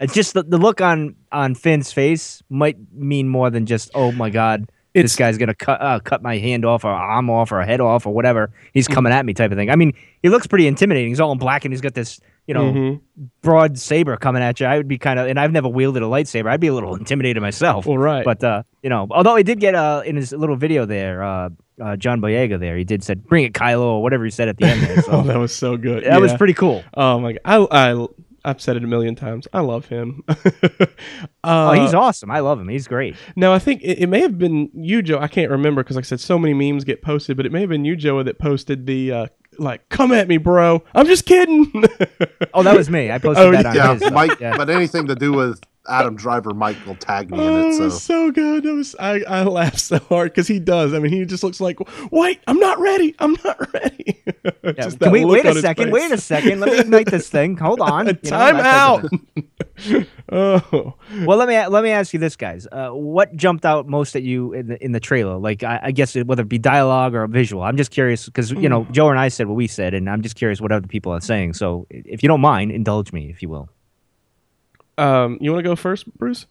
It's just the, the look on on Finn's face might mean more than just oh my god. It's- this guy's gonna cut uh, cut my hand off or arm off or head off or whatever. He's coming at me type of thing. I mean, he looks pretty intimidating. He's all in black and he's got this you know Mhm. broad saber coming at you. I would be kind of and I've never wielded a lightsaber. I'd be a little intimidated myself. Well, right. But uh, you know, although he did get uh in his little video there, uh, uh John Boyega there, he did said bring it Kylo or whatever he said at the end there. So oh, that was so good. that was pretty cool. Oh my god, I, I I've said it a million times. I love him. uh, Oh, he's awesome. I love him. He's great. Now, I think it, it may have been you, Joe. I can't remember because, like I said, so many memes get posted, but it may have been you, Joe, that posted the uh, like, "Come at me, bro. I'm just kidding." Oh, that was me. I posted Oh, that on Yeah, his. uh, Mike. yeah. But anything to do with Adam Driver, Mike will tag me in Oh, it. it So was so good. It was I, I laughed so hard because he does. I mean, he just looks like, wait, I'm not ready. I'm not ready. Yeah, Just Can that we wait a second? Wait a second. Let me ignite this thing. Hold on. You know, Time that type out. oh, Well, let me let me ask you this, guys. Uh, what jumped out most at you in the in the trailer? Like, I, I guess it, whether it be dialogue or visual. I'm just curious because you Hmm. know Joe and I said what we said, and I'm just curious what other people are saying. So, if you don't mind, indulge me, if you will. Um, you want to go first, Bruce?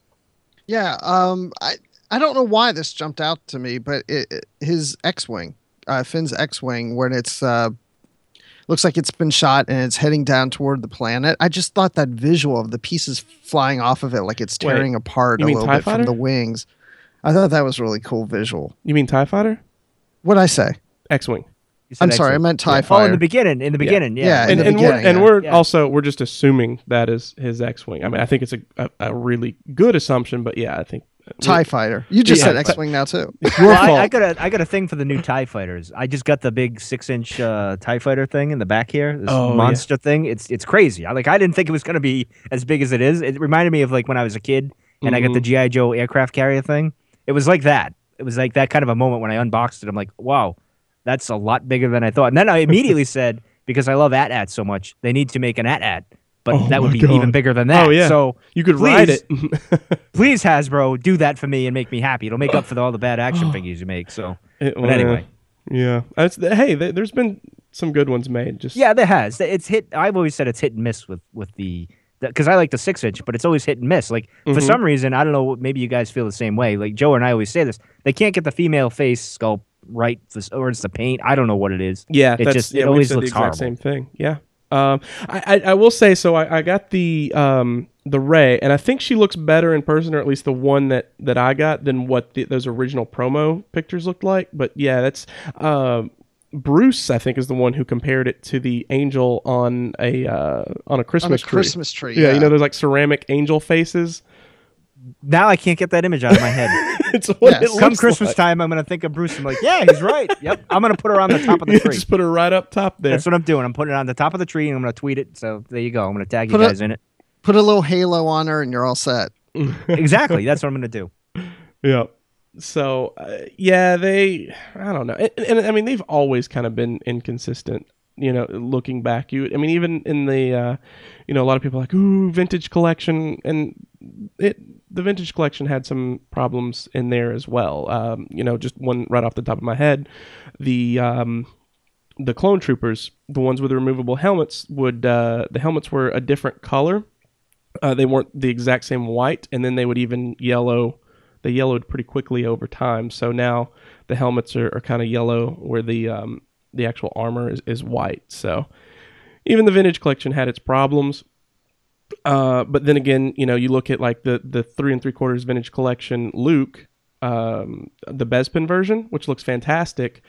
Yeah, um, I I don't know why this jumped out to me, but it, it- his X-wing, uh, Finn's X-wing, when it's uh, looks like it's been shot and it's heading down toward the planet. I just thought that visual of the pieces flying off of it, like it's Wait, tearing apart a little TIE bit fighter? from the wings. I thought that was really cool visual. You mean Tie Fighter? What'd I say? X-wing. You said I'm sorry, I meant TIE Oh, in fighter. the beginning. In the beginning, yeah. Yeah, in and the and we're, and yeah. we're also we're just assuming that is his X-wing. I mean, I think it's a a, a really good assumption, but yeah, I think TIE fighter. You just Yeah, said X-wing now too. your Well, I. I got a I got a thing for the new Tie Fighters. I just got the big six inch uh, Tie Fighter thing in the back here. This Oh, yeah. monster thing. It's it's crazy. I like I didn't think it was gonna be as big as it is. It reminded me of like when I was a kid and I got the Mm-hmm. GI Joe aircraft carrier thing. It was like that. It was like that kind of a moment when I unboxed it. I'm like, wow, that's a lot bigger than I thought. And then I immediately said, because I love AT-AT so much, they need to make an AT-AT. But Oh that would be God. even bigger than that. Oh, yeah. So you could ride it. please, Hasbro, do that for me and make me happy. It'll make up for all the bad action figures you make. So It- But anyway. yeah. It's, hey, there's been some good ones made. Just Yeah, there has. It's hit. I've always said it's hit and miss with with the because I like the six inch, but it's always hit and miss. Like for Mhm. some reason, I don't know. Maybe you guys feel the same way. Like Joe and I always say this: they can't get the female face sculpt right, or it's the paint. I don't know what it is. Yeah, It just- it yeah, we always said the looks exact horrible. same thing. Yeah. Um, I, I, I will say so. I, I got the um the Rey, and I think she looks better in person, or at least the one that that I got, than what the, those original promo pictures looked like. But yeah, that's um. Bruce, I think, is the one who compared it to the angel on a uh, on a Christmas On a tree. Christmas tree. Yeah, you know, there's like ceramic angel faces. Now I can't get that image out of my head. it's what Yes. it Come Christmas like. time, I'm gonna think of Bruce. I'm like, yeah, he's right. Yep, I'm gonna put her on the top of the tree. just put her right up top there. That's what I'm doing. I'm putting it on the top of the tree, and I'm gonna tweet it. So there you go. I'm gonna tag you Put a- guys in it. Put a little halo on her, and you're all set. Exactly. That's what I'm gonna do. Yeah. So uh, yeah, they I don't know, and, and I mean they've always kind of been inconsistent. You know, looking back, you I mean even in the uh, you know a lot of people like ooh vintage collection, and it the vintage collection had some problems in there as well. Um, you know, just one right off the top of my head, the um, the clone troopers, the ones with the removable helmets, would uh, the helmets were a different color. Uh, they weren't the exact same white, and then they would even yellow. They yellowed pretty quickly over time. So now the helmets are, are kind of yellow, where the um, the actual armor is, is white. So even the vintage collection had its problems. Uh, but then again, you know, you look at like the the three and three quarters vintage collection Luke, um, the Bespin version, which looks fantastic,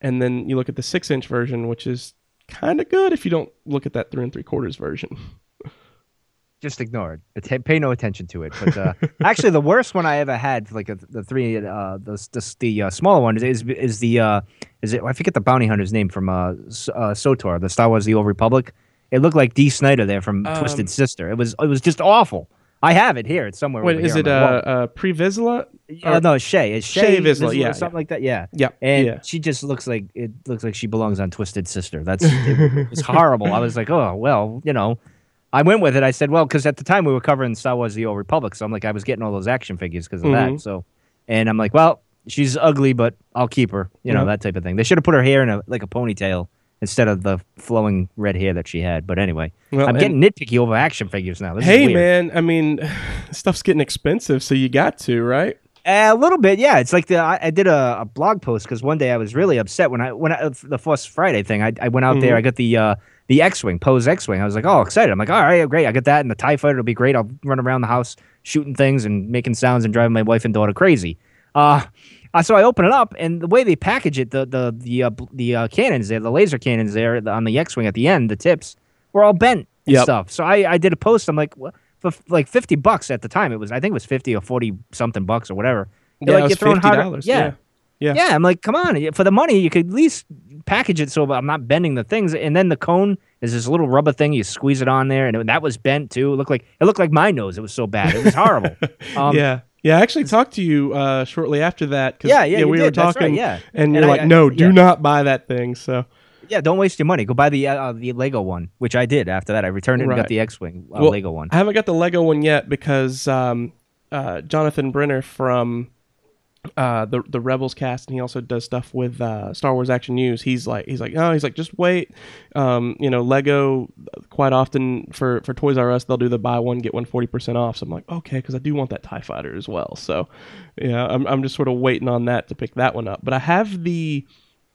and then you look at the six inch version, which is kind of good if you don't look at that three and three quarters version. just ignore it. Pay no attention to it. But uh, actually, the worst one I ever had, like the three, uh, the the, the uh, smaller one is is, is the uh, is it? I forget the bounty hunter's name from uh, S- uh, SWTOR, the Star Wars: The Old Republic. It looked like Dee Snider there from Um, Twisted Sister. It was it was just awful. I have it here. It's somewhere. Wait, over is here it uh, uh Pre Vizsla? Uh, no, Shae. It's Shae Shae, Vizsla, Vizsla, yeah, something like that. Yeah. Yeah, And yeah. she just looks like it looks like she belongs on Twisted Sister. That's it was horrible. I was like, oh well, you know. I went with it. I said, well, because at the time we were covering Star Wars: The Old Republic, so I'm like, I was getting all those action figures because of Mhm. that. So, and I'm like, well, she's ugly, but I'll keep her. You know Yeah. that type of thing. They should have put her hair in a like a ponytail instead of the flowing red hair that she had. But anyway, Well, I'm getting nitpicky over action figures now. This Hey man, I mean, stuff's getting expensive, so you got to right. Uh, a little bit, yeah. It's like the I, I did a, a blog post because one day I was really upset when I when I, the first Friday thing. I, I went out there. I got the uh, the X-wing, Poe's X-wing. I was like, oh, excited. I'm like, all right, great. I got that and the Tie Fighter. It'll be great. I'll run around the house shooting things and making sounds and driving my wife and daughter crazy. Uh, uh, so I open it up and the way they package it, the the the uh, the uh, cannons there, the laser cannons there on the X-wing at the end, the tips were all bent and Yep. stuff. So I I did a post. I'm like, what? For like fifty bucks at the time, it was I think it was fifty or forty something bucks or whatever. They're Yeah, like, it was you're throwing $50, Yeah. yeah. yeah. I'm like, come on, for the money, you could at least package it so I'm not bending the things. And then the cone is this little rubber thing. You squeeze it on there, and it- that was bent too. It looked like it looked like my nose. It was so bad. It was horrible. Um, yeah, yeah. I actually talked to you uh, shortly after that. Cause, Yeah, yeah, you we were did. Right, talking. yeah. and you're I- like, I- no, do yeah. not buy that thing. So yeah. Don't waste your money. Go buy the uh, the Lego one, which I did. After that, I returned it and got the X-wing uh, Well, Lego one. I haven't got the Lego one yet because um, uh, Jonathan Brenner from uh, the the Rebels cast, and he also does stuff with uh, Star Wars Action News. He's like, he's like, oh, he's like, just wait. Um, you know, Lego quite often for for Toys R Us, they'll do the buy one get one 40 percent off. So I'm like, okay, because I do want that Tie Fighter as well. So yeah, I'm I'm just sort of waiting on that to pick that one up. But I have the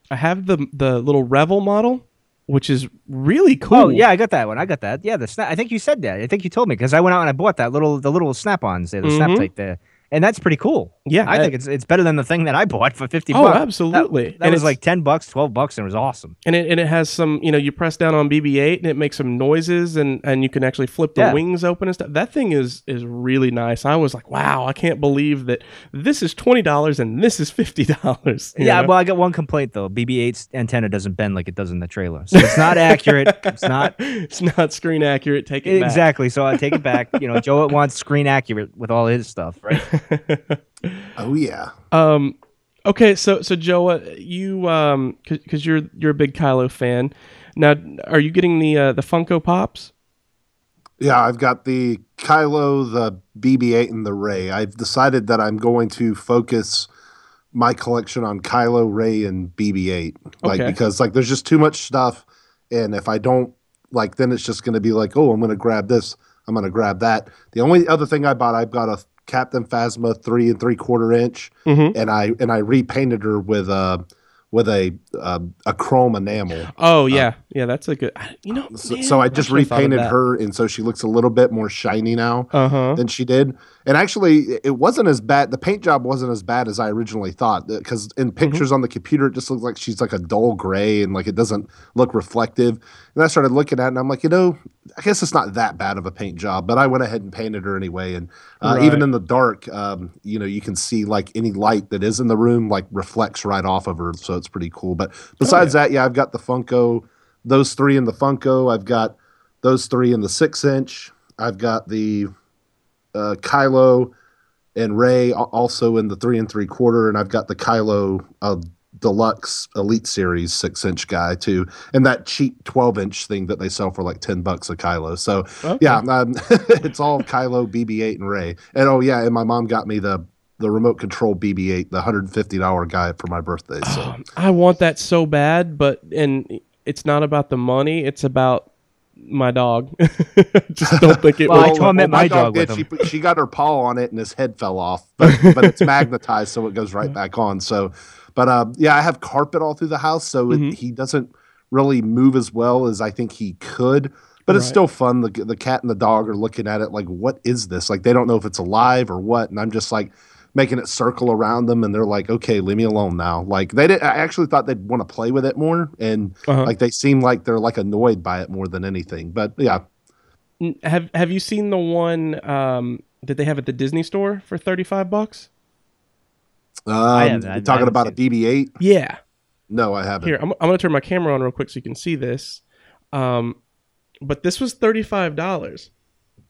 I have the the little Revell model, which is really cool. Oh yeah, I got that one. I got that. Yeah, the snap. I think you said that. I think you told me because I went out and I bought that little the little snap-ons there, the snap Mhm. type there, and that's pretty cool. Yeah, I I- think it's it's better than the thing that I bought for fifty. Oh, bucks. Absolutely. That, And was it's- like ten bucks, twelve bucks, and it was awesome. and it, and it has some you know you press down on bb8 and it makes some noises and and you can actually flip the Yeah. wings open and stuff that thing is is really nice i was like wow i can't believe that this is $20 and this is $50 Yeah, know? well, I got one complaint though. BB-8's antenna doesn't bend like it does in the trailer, so it's not accurate. It's not it's not screen accurate take it exactly. So I take it back. You know, Joe wants screen accurate with all his stuff, right? Oh yeah. um okay so so joe uh, you um because you're you're a big kylo fan now are you getting the uh, the funko pops Yeah, I've got the Kylo, the BB-8, and the Rey. I've decided that I'm going to focus my collection on Kylo, Rey, and BB-8. Like Okay. because like there's just too much stuff, and if I don't like, then it's just going to be like, oh, I'm going to grab this, I'm going to grab that. The only other thing I bought, I've got a Captain Phasma three and three quarter inch, Mhm. and I and I repainted her with a with a uh, a chrome enamel. oh yeah yeah that's a good you know So, man, so I just of repainted her, and so she looks a little bit more shiny now uh-huh than she did. And actually, it wasn't as bad. The paint job wasn't as bad as I originally thought. Because Mm-hmm. in pictures on the computer, it just looks like she's like a dull gray and like it doesn't look reflective. And I started looking at it, and I'm like, you know, I guess it's not that bad of a paint job. But I went ahead and painted her anyway. And uh, even in the dark, um, you know, you can see like any light that is in the room like reflects right off of her. So it's pretty cool. But besides that, yeah, I've got the Funko, those three in the Funko. I've got those three in the six inch. I've got the uh, Kylo and Rey also in the three and three quarter, and I've got the Kylo uh, Deluxe Elite Series six inch guy too, and that cheap twelve inch thing that they sell for like ten bucks a Kylo. So Okay. yeah, um, it's all Kylo, BB-8, and Rey. And oh yeah, and my mom got me the the remote control BB-8, the hundred and fifty dollar guy for my birthday. So I want that so bad, but and it's not about the money; it's about my dog. Just don't think it Well, I will. torment my dog with She, she got her paw on it and his head fell off, but, but it's magnetized, so it goes right back on. So, but uh, yeah, I have carpet all through the house, so it, Mhm. he doesn't really move as well as I think he could. But it's still fun. The the cat and the dog are looking at it like, what is this? Like they don't know if it's alive or what, and I'm just like making it circle around them, and they're like, okay, leave me alone now. Like they did. I actually thought they'd want to play with it more, and Uh-huh. like they seem like they're like annoyed by it more than anything. But yeah, Have Have you seen the one um, that they have at the Disney store for thirty five bucks? um, haven't- I- you I talking haven't about a seen BB-8? Yeah. No, I haven't. Here, I'm, I'm going to turn my camera on real quick so you can see this. Um, but this was thirty five dollars,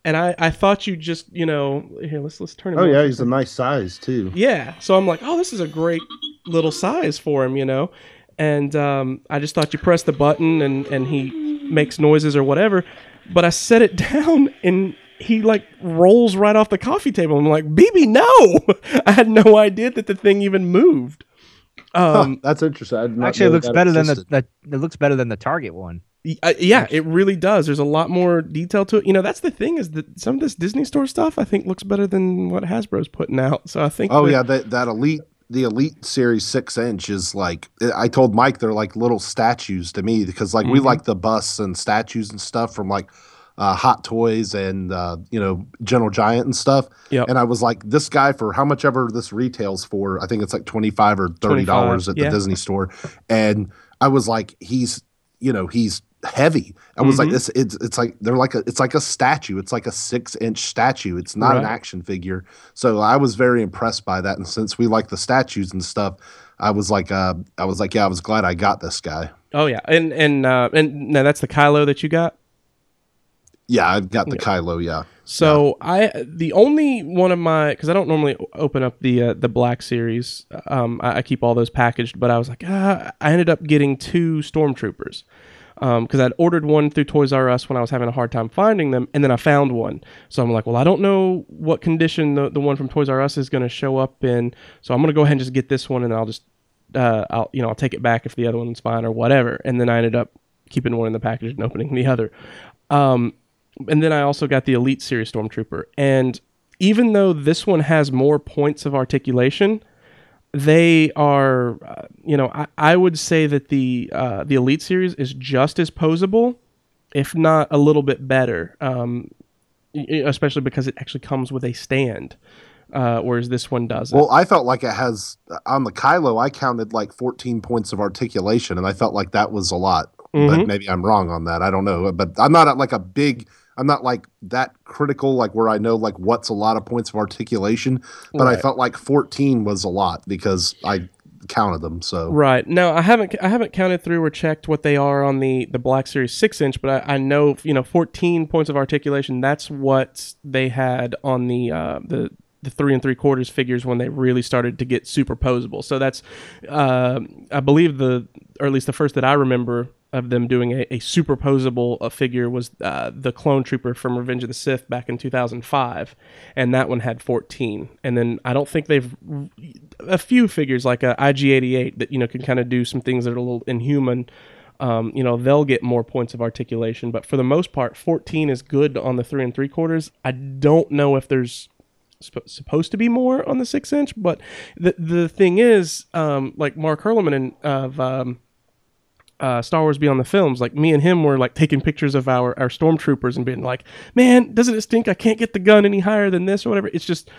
and I I thought you just you know here let's let's turn. Him Oh yeah, he's a nice size too. Yeah. So I'm like, oh, this is a great little size for him, you know? And um, I just thought you press the button and, and he makes noises or whatever. But I set it down and he like rolls right off the coffee table. I'm like, BB, no! I had no idea that the thing even moved. Um, That's interesting. I did not Actually, it looks that better than the, existed. the. It looks better than the Target one. Uh, yeah, it really does. There's a lot more detail to it. You know, that's the thing is that some of this Disney Store stuff I think looks better than what Hasbro's putting out. So I think. Oh yeah, that that elite the elite series six inch is like I told Mike they're like little statues to me because like we Mhm. like the busts and statues and stuff from like uh, Hot Toys and uh, you know Gentle Giant and stuff. Yep. And I was like, this guy for how much ever this retails for, I think it's like twenty five or thirty dollars 25, at the. Disney store, and I was like, he's you know he's heavy. I was like, Mhm. this it's it's like they're like a it's like a statue. It's like a six inch statue. It's not an action figure. So I was very impressed by that. And since we like the statues and stuff, I was like, uh, I was like, yeah, I was glad I got this guy. Oh yeah, and and uh, and now that's the Kylo that you got. Yeah, I got the Kylo. Yeah. So I the only one of my because I don't normally open up the uh, the Black Series. Um, I, I keep all those packaged, but I was like, ah, I ended up getting two Stormtroopers because I'd ordered one through Toys R Us when I was having a hard time finding them, and then I found one. So I'm like, well, I don't know what condition the, the one from Toys R Us is going to show up in, so I'm going to go ahead and just get this one, and I'll just uh, I'll you know I'll take it back if the other one's fine or whatever. And then I ended up keeping one in the package and opening the other. Um, and then I also got the Elite Series Stormtrooper. And even though this one has more points of articulation, they are, uh, you know, I, I would say that the uh, the Elite Series is just as posable, if not a little bit better. Um, especially because it actually comes with a stand, uh, whereas this one doesn't. Well, I felt like it has on the Kylo. I counted like 14 points of articulation, and I felt like that was a lot. Mhm. But maybe I'm wrong on that. I don't know. But I'm not like a big. I'm not like that critical, like where I know like what's a lot of points of articulation. But I felt like 14 was a lot because I counted them. So Right. No, I haven't I haven't counted through or checked what they are on the the Black Series 6 inch, but I, I know, you know, 14 points of articulation, that's what they had on the uh the the three and three quarters figures when they really started to get super superposable. So that's, uh, I believe the, or at least the first that I remember of them doing a, a superposable uh, figure was uh, the Clone Trooper from Revenge of the Sith back in 2005, and that one had 14. And then I don't think they've a few figures like a IG88 that you know can kind of do some things that are a little inhuman. Um, you know they'll get more points of articulation, but for the most part, 14 is good on the three and three quarters. I don't know if there's sp- supposed to be more on the six inch, but the the thing is, um, like Mark Herleman and of um, uh, Star Wars Beyond the Films, like me and him were like taking pictures of our our stormtroopers and being like, "Man, doesn't it stink? I can't get the gun any higher than this or whatever." It's just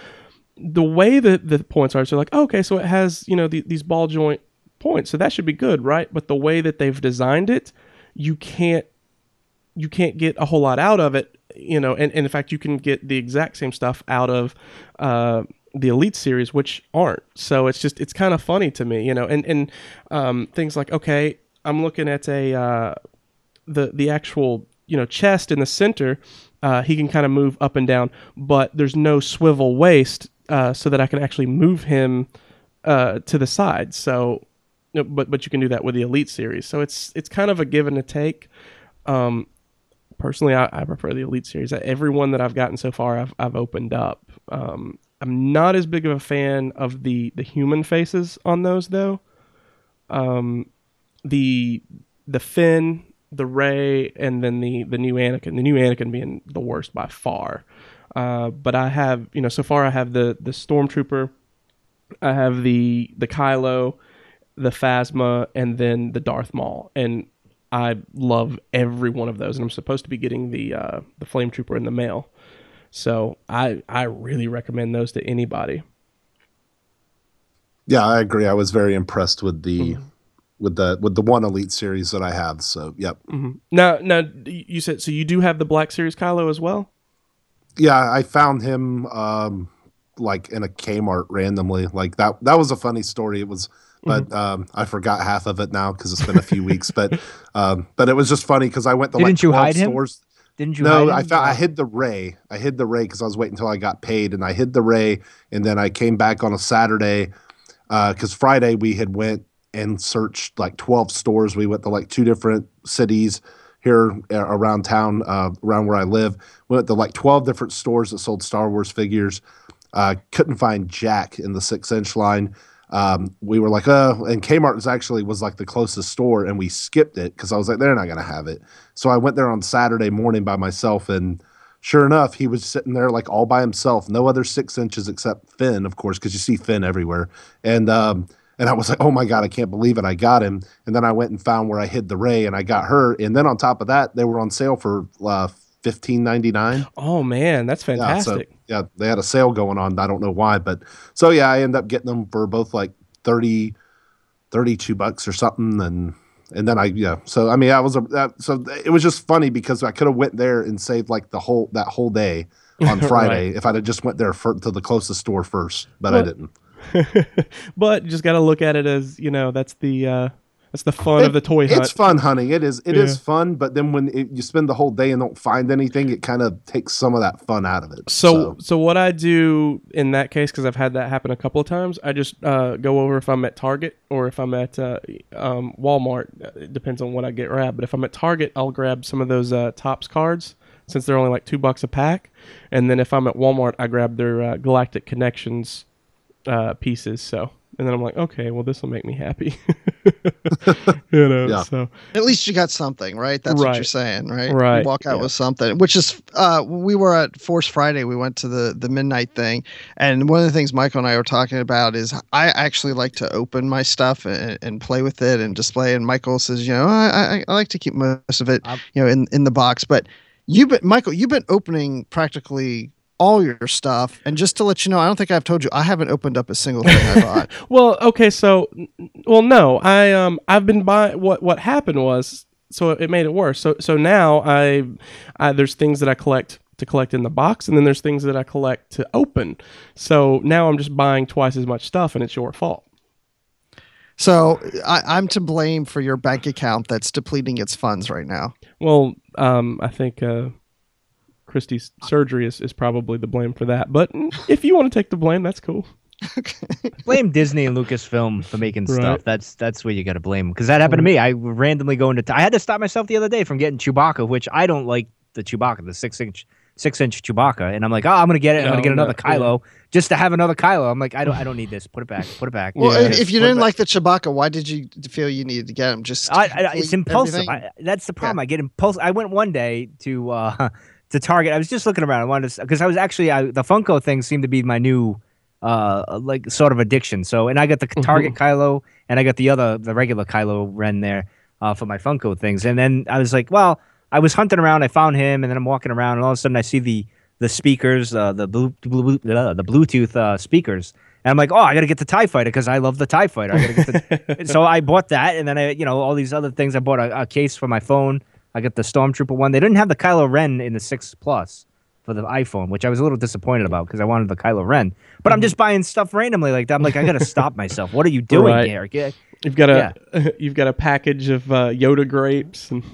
the way that the points are. So like, okay, so it has you know the, these ball joint points, so that should be good, right? But the way that they've designed it, you can't you can't get a whole lot out of it, you know. And, and in fact, you can get the exact same stuff out of uh, the Elite series, which aren't. So it's just it's kind of funny to me, you know. And and um, things like okay, I'm looking at a uh, the the actual you know chest in the center. Uh, he can kind of move up and down, but there's no swivel waist, uh, so that I can actually move him uh, to the side. So, but but you can do that with the Elite series. So it's it's kind of a give and a take. Um, personally, I, I prefer the Elite series. Every one that I've gotten so far, I've I've opened up. Um, I'm not as big of a fan of the the human faces on those though. Um, the the Finn, the Rey, and then the the new Anakin. The new Anakin being the worst by far. Uh, but I have you know so far I have the the Stormtrooper, I have the the Kylo, the Phasma, and then the Darth Maul, and I love every one of those. And I'm supposed to be getting the uh, the Flame Trooper in the mail, so I I really recommend those to anybody. yeah, I agree. I was very impressed with the Mm-hmm. With the with the one elite series that I have. So yep. hmm Now now you said so you do have the Black Series Kylo as well. Yeah, I found him um like in a Kmart randomly. Like that that was a funny story. It was but Mm-hmm. um I forgot half of it now because it's been a few weeks. But um but it was just funny because I went to like Didn't you 12 hide him? stores. Didn't you? No, hide I found I hid the Rey. I hid the Rey because I was waiting until I got paid, and I hid the Rey, and then I came back on a Saturday because Friday we had went and searched like twelve stores. We went to like two different cities here uh, around town, uh, around where I live. We went to like twelve different stores that sold Star Wars figures. Uh, couldn't find Jack in the six inch line. um, we were like, oh, and Kmart was actually was like the closest store, and we skipped it because I was like, they're not gonna have it. So I went there on Saturday morning by myself, and sure enough, he was sitting there like all by himself, no other six inches except Finn, of course, because you see Finn everywhere, and um, and I was like, oh my god, I can't believe it, I got him. And then I went and found where I hid the Rey, and I got her. And then on top of that, they were on sale for uh, fifteen ninety nine. Oh man, that's Yeah, fantastic. so yeah, they had a sale going on. I don't know why, but so yeah, I ended up getting them for both like 30, 32 bucks or something, and and then I yeah. So I mean, I was a that, so it was just funny because I could have went there and saved like the whole that whole day on Friday if I'd have just went there for, to the closest store first, but I didn't. but you just got to look at it as you know that's the uh, that's the fun of the toy hunt. It's fun hunting. It is. It is Yeah. fun. But then when it, you spend the whole day and don't find anything, it kind of takes some of that fun out of it. So, so what I do in that case, because I've had that happen a couple of times, I just uh, go over if I'm at Target or if I'm at uh, um, Walmart. It depends on what I get grabbed. But if I'm at Target, I'll grab some of those uh, Topps cards since they're only like two bucks a pack. And then if I'm at Walmart, I grab their uh, Galactic Connections uh, pieces. So, and then I'm like, okay, well, this will make me happy. you know. Yeah. So At least you got something, right? That's what you're saying, right? Right, You walk out yeah. with something, which is, uh, we were at Force Friday. We went to the the midnight thing, and one of the things Michael and I were talking about is I actually like to open my stuff and, and play with it and display. And Michael says, you know, I, I, I like to keep most of it, I'm- you know, in in the box. But you've been, Michael, you've been opening practically all your stuff. And just to let you know, I don't think I've told you, I haven't opened up a single thing I bought. Well, okay, so well, no, I um, I've been buying. What what happened was, so it made it worse. So so now I, I there's things that I collect to collect in the box, and then there's things that I collect to open. So now I'm just buying twice as much stuff, and it's your fault. So I, I'm to blame for your bank account that's depleting its funds right now. Well, um, I think uh, Christie's surgery is, is probably the blame for that. But if you want to take the blame, that's cool. blame Disney and Lucasfilm for making Right. stuff. That's that's where you got to blame because that happened to me. I randomly go into. I had to stop myself the other day from getting Chewbacca, which I don't like the Chewbacca, the six inch six inch Chewbacca, and I'm like, oh, I'm gonna get it. I'm No, gonna get another no, yeah. Kylo just to have another Kylo. I'm like, I don't I don't need this. Put it back. Put it back. Well, Yeah. if, if you didn't like the Chewbacca, why did you feel you needed to get him? Just I, I, it's impulsive. I, that's the problem. I get impulsive. I went one day to uh, to Target. I was just looking around. I wanted to because I was actually I, the Funko thing seemed to be my new uh like sort of addiction. So and I got the Target Kylo and I got the other the regular Kylo Ren there uh, for my Funko things. And then I was like, well, I was hunting around. I found him, and then I'm walking around, and all of a sudden I see the the speakers, uh, the blue, blue, uh, the Bluetooth uh, speakers. And I'm like, oh, I got to get the Tie Fighter because I love the Tie Fighter. I got to get the. so I bought that, and then I, you know, all these other things. I bought a, a case for my phone. I got the Stormtrooper one. They didn't have the Kylo Ren in the six plus for the iPhone, which I was a little disappointed about because I wanted the Kylo Ren. But I'm just buying stuff randomly like that. I'm like, I got to stop myself. What are you doing, Right. Yeah, You've got a you've got a package of uh, Yoda grapes and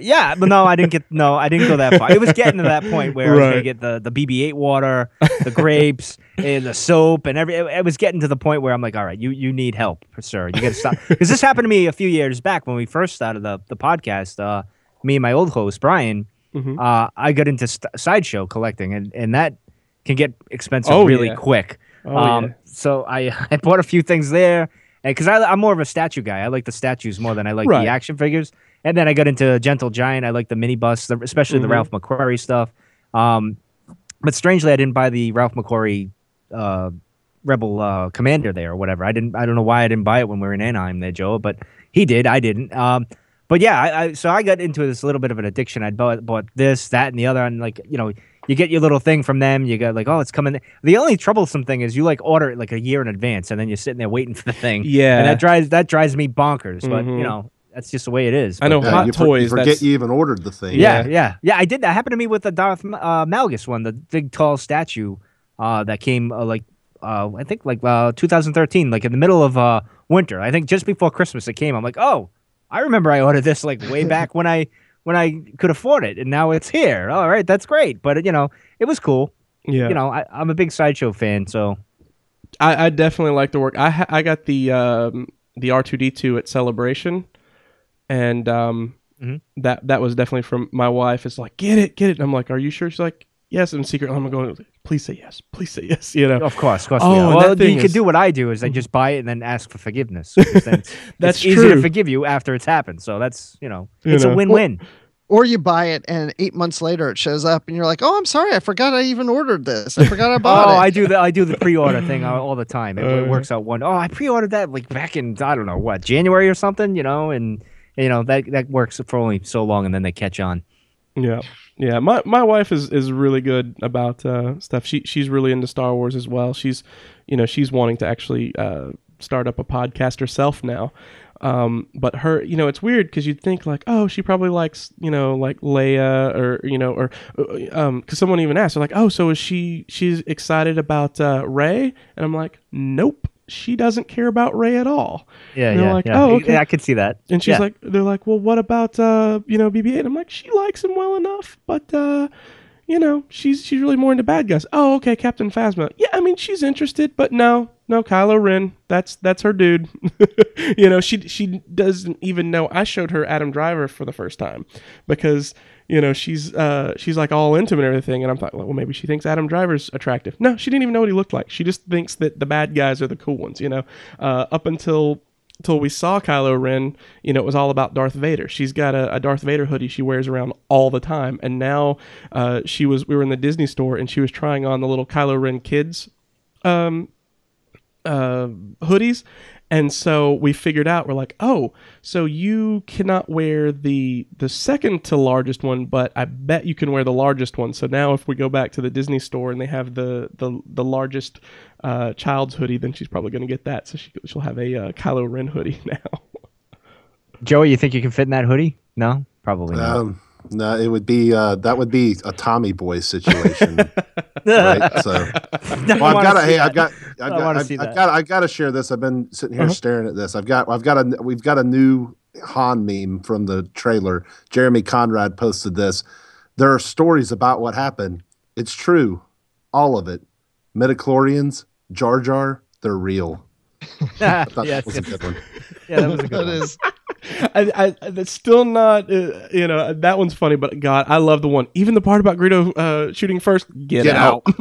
yeah, but no, I didn't get. No, I didn't go that far. It was getting to that point where I was gonna get the the BB-8 water, the grapes, and the soap, and every. It, it was getting to the point where I'm like, all right, you you need help, sir. You got to stop because this happened to me a few years back when we first started the the podcast. Uh, me and my old host Brian, Mhm. uh, I got into st- sideshow collecting, and and that can get expensive Oh, really yeah. quick. Oh, um, yeah. So I I bought a few things there, because I'm more of a statue guy, I like the statues more than I like Right. the action figures. And then I got into Gentle Giant. I like the mini bus, the- especially the Mhm. Ralph McQuarrie stuff. Um, but strangely, I didn't buy the Ralph McQuarrie uh, Rebel uh, Commander there or whatever. I didn't. I don't know why I didn't buy it when we were in Anaheim there, Joe. But he did. I didn't. Um, but yeah, I, I so I got into this little bit of an addiction. I bought bought this, that, and the other, and like you know, you get your little thing from them. You got like, oh, it's coming. The only troublesome thing is you like order it like a year in advance, and then you're sitting there waiting for the thing. Yeah. and that drives that drives me bonkers. But Mhm. you know, that's just the way it is. I know But, Yeah, Hot you, for- Toys, you forget you even ordered the thing. yeah, Yeah. yeah, yeah. I did that. Happened to me with the Darth uh, Malgus one, the big tall statue uh, that came uh, like uh, I think like uh, 2013, like in the middle of uh, winter. I think just before Christmas it came. I'm like, oh, I remember I ordered this like way back when I when I could afford it, and now it's here. All right, that's great. But you know, it was cool. yeah. You know, I, I'm a big sideshow fan, so I, I definitely like the work. I ha- I got the um, the R two D two at Celebration, and um, Mhm. that that was definitely from my wife. It's like get it, get it. And I'm like, are you sure? She's like, yes, and secretly I'm going, please say yes, please say yes. You know, Of course, of course. Oh, we. Well, that thing you could do what I do is I just buy it and then ask for forgiveness. then That's it's easy to forgive you after it's happened. So that's you know, You it's know. a win-win. Or you buy it and eight months later it shows up and you're like, oh, I'm sorry, I forgot I even ordered this. I forgot I bought Oh, it. Oh, I do the I do the pre-order thing all all the time. It, it Uh. works out one. Oh, I pre-ordered that like back in I don't know what January or something, you know, and you know that that works for only so long, and then they catch on. Yeah, yeah. My my wife is is really good about uh, stuff. She she's really into Star Wars as well. She's, you know, she's wanting to actually uh, start up a podcast herself now. Um, but her, you know, it's weird because you'd think like, oh, she probably likes, you know, like Leia or you know, or uh, um, because someone even asked, they're like, oh, so is she she's excited about uh, Rey? And I'm like, nope, she doesn't care about Rey at all. Yeah, And they're yeah, like, yeah. "Oh, okay." Yeah, I could see that. And she's Yeah. like, they're like, well, what about uh, you know, BB-8? I'm like, she likes him well enough, but uh, you know, she's she's really more into bad guys. Oh, okay, Captain Phasma. Yeah, I mean, she's interested, but no, no, Kylo Ren. That's that's her dude. you know, she she doesn't even know. I showed her Adam Driver for the first time because you know she's uh she's like all into him and everything, and I'm like, well, maybe she thinks Adam Driver's attractive. No, she didn't even know what he looked like. She just thinks that the bad guys are the cool ones. You know, uh, up until until we saw Kylo Ren, you know, it was all about Darth Vader. She's got a, a Darth Vader hoodie she wears around all the time, and now uh, she was we were in the Disney store and she was trying on the little Kylo Ren kids um, uh, hoodies. And so we figured out we're like, oh, so you cannot wear the the second to largest one, but I bet you can wear the largest one. So now if we go back to the Disney store and they have the the, the largest uh, child's hoodie, then she's probably going to get that. So she, she'll have a uh, Kylo Ren hoodie now. Joey, you think you can fit in that hoodie? No, probably not. No, it would be uh, that would be a Tommy Boy situation, right? So, well, I've got to. Hey, I've got. I've got. I've, I've got. I got to share this. I've been sitting here staring at this. I've got. I've got a. We've got a new Han meme from the trailer. Jeremy Conrad posted this. There are stories about what happened. It's true, all of it. Midichlorians, Jar Jar, they're real. I thought yes, that was a good one. yeah, that was a good That one. is I, I, that's still not, uh, you know, that one's funny, but God, I love the one. Even the part about Greedo uh, shooting first. Get, Get out. out.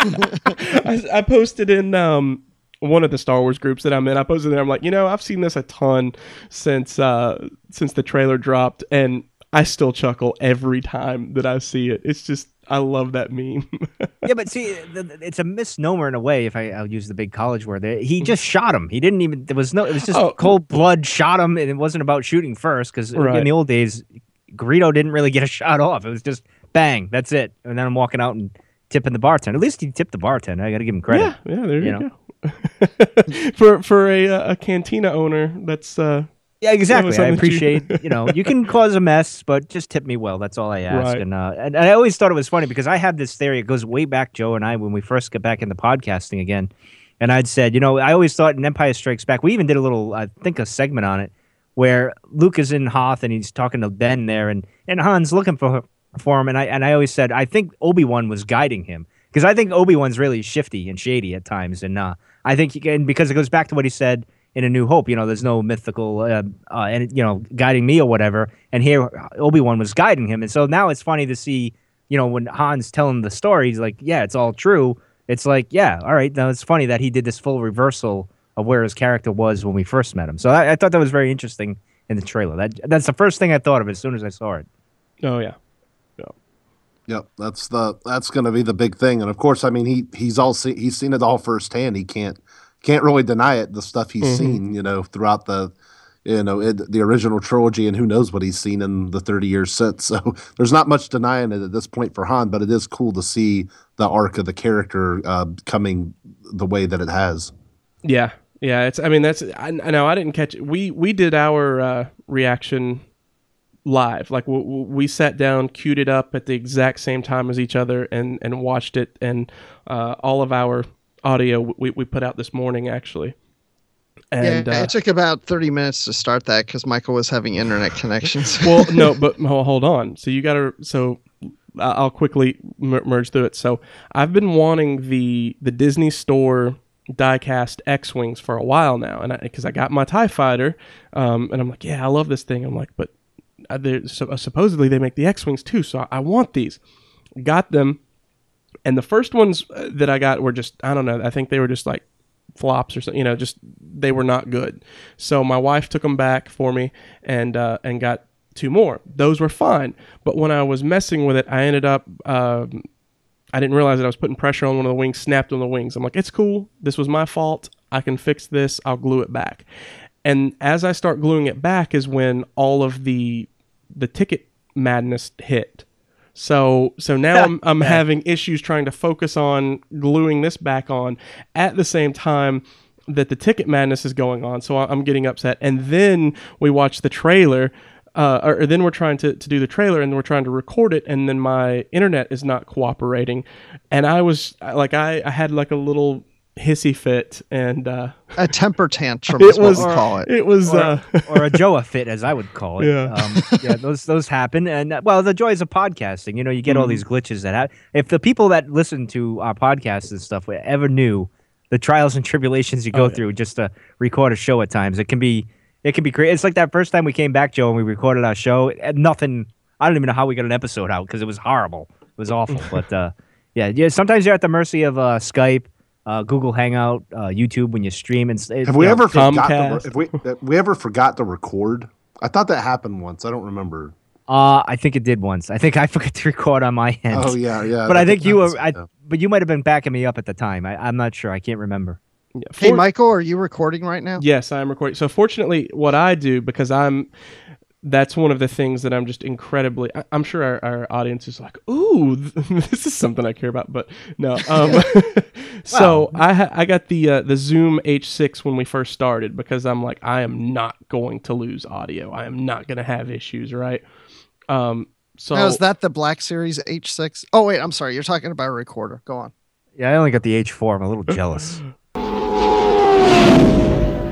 I, I posted in um, one of the Star Wars groups that I'm in. I posted there. I'm like, you know, I've seen this a ton since uh, since the trailer dropped, and I still chuckle every time that I see it. It's just I love that meme. yeah, but see, it's a misnomer in a way. If I, I'll use the big college word, he just shot him. He didn't even. There was no. It was just Oh. cold blood shot him, and it wasn't about shooting first. Because in the old days, Greedo didn't really get a shot off. It was just bang, that's it. And then I'm walking out and tipping the bartender. At least he tipped the bartender. I got to give him credit. yeah, yeah, there you, you go. for for a uh, a cantina owner, that's uh, Yeah, exactly. I that you- appreciate, you know, you can cause a mess, but just tip me well. That's all I ask. Right. And, uh, and I always thought it was funny because I had this theory. It goes way back, Joe and I, when we first got back into podcasting again. And I'd said, you know, I always thought in Empire Strikes Back, we even did a little, I think, a segment on it where Luke is in Hoth and he's talking to Ben there, and, and Han's looking for for him. And I and I always said, I think Obi Wan was guiding him because I think Obi Wan's really shifty and shady at times. And uh, I think, and because it goes back to what he said in A New Hope, you know, there's no mythical, uh, uh, and you know, guiding me or whatever. And here, Obi Wan was guiding him, and so now it's funny to see, you know, when Han's telling the story, he's like, yeah, it's all true. It's like, yeah, all right. Now it's funny that he did this full reversal of where his character was when we first met him. So I, I thought that was very interesting in the trailer. That that's the first thing I thought of as soon as I saw it. oh yeah, Yeah. Yep, that's the that's going to be the big thing, and of course, I mean he he's all see, he's seen it all firsthand. He can't can't really deny it. The stuff he's seen, you know, throughout the you know it, the original trilogy, and who knows what he's seen in the thirty years since. So there's not much denying it at this point for Han, but it is cool to see the arc of the character uh, coming the way that it has. Yeah, yeah. It's. I mean, that's. I, I know. I didn't catch. It. We we did our uh, reaction live. Like w- w- we sat down, queued it up at the exact same time as each other, and and watched it. And uh, all of our audio we we put out this morning actually. And yeah, uh, it took about 30 minutes to start that because Michael was having internet connections. well, no, but ho- hold on. So you got to. So I- I'll quickly mer- merge through it. So I've been wanting the the Disney Store diecast X wings for a while now, and because I, got my Tie Fighter, um, and I'm like, yeah, I love this thing. I'm like, but uh, they're- so, uh, supposedly they make the X wings too, so I, I want these. Got them. And the first ones uh, that I got were just I don't know. I think they were just like flops or something. You know, just they were not good. So my wife took them back for me and uh, and got two more. Those were fine. But when I was messing with it, I ended up. Um, I didn't realize that I was putting pressure on one of the wings, snapped on the wings. I'm like, it's cool. This was my fault. I can fix this. I'll glue it back. And as I start gluing it back is when all of the the ticket madness hit. So so now I'm I'm having issues trying to focus on gluing this back on at the same time that the ticket madness is going on. So I'm getting upset. And then we watch the trailer. Uh, or, or then we're trying to, to do the trailer and we're trying to record it and then my internet is not cooperating and i was like i, I had like a little hissy fit and uh, A temper tantrum It is what was- we call it. it was or, uh, or a Joa fit, as I would call it. Yeah. um, yeah. Those those happen, and uh, well, the joys of podcasting. You know, you get all Mm-hmm. these glitches that happen. If the people that listen to our podcasts and stuff ever knew the trials and tribulations you go Oh, yeah. through just to record a show at times, it can be it can be great. It's like that first time we came back, Joe, and we recorded our show. and Nothing. I don't even know how we got an episode out because it was horrible. It was awful. but uh, yeah, yeah. Sometimes you're at the mercy of uh, Skype. Uh, Google Hangout, uh, YouTube when you stream and it- Have we know, ever forgot? Comcast. To, if we have we ever forgot to record? I thought that happened once. I don't remember. Uh, I think it did once. I think I forgot to record on my end. Oh yeah, yeah. but I think you were. I, yeah. but you might have been backing me up at the time. I, I'm not sure. I can't remember. yeah, Hey, Michael, are you recording right now? Yes, I'm recording. So fortunately, what I do because I'm that's one of the things that I'm just incredibly. I, I'm sure our, our audience is like, "Ooh, this is something I care about," but no. Um, so I ha- I got the uh, the Zoom H6 when we first started because I'm like, I am not going to lose audio. I am not going to have issues, right? Um, so Now, is that the Black Series H6? Oh, wait, I'm sorry. You're talking about a recorder. Go on. Yeah, I only got the H4. I'm a little jealous.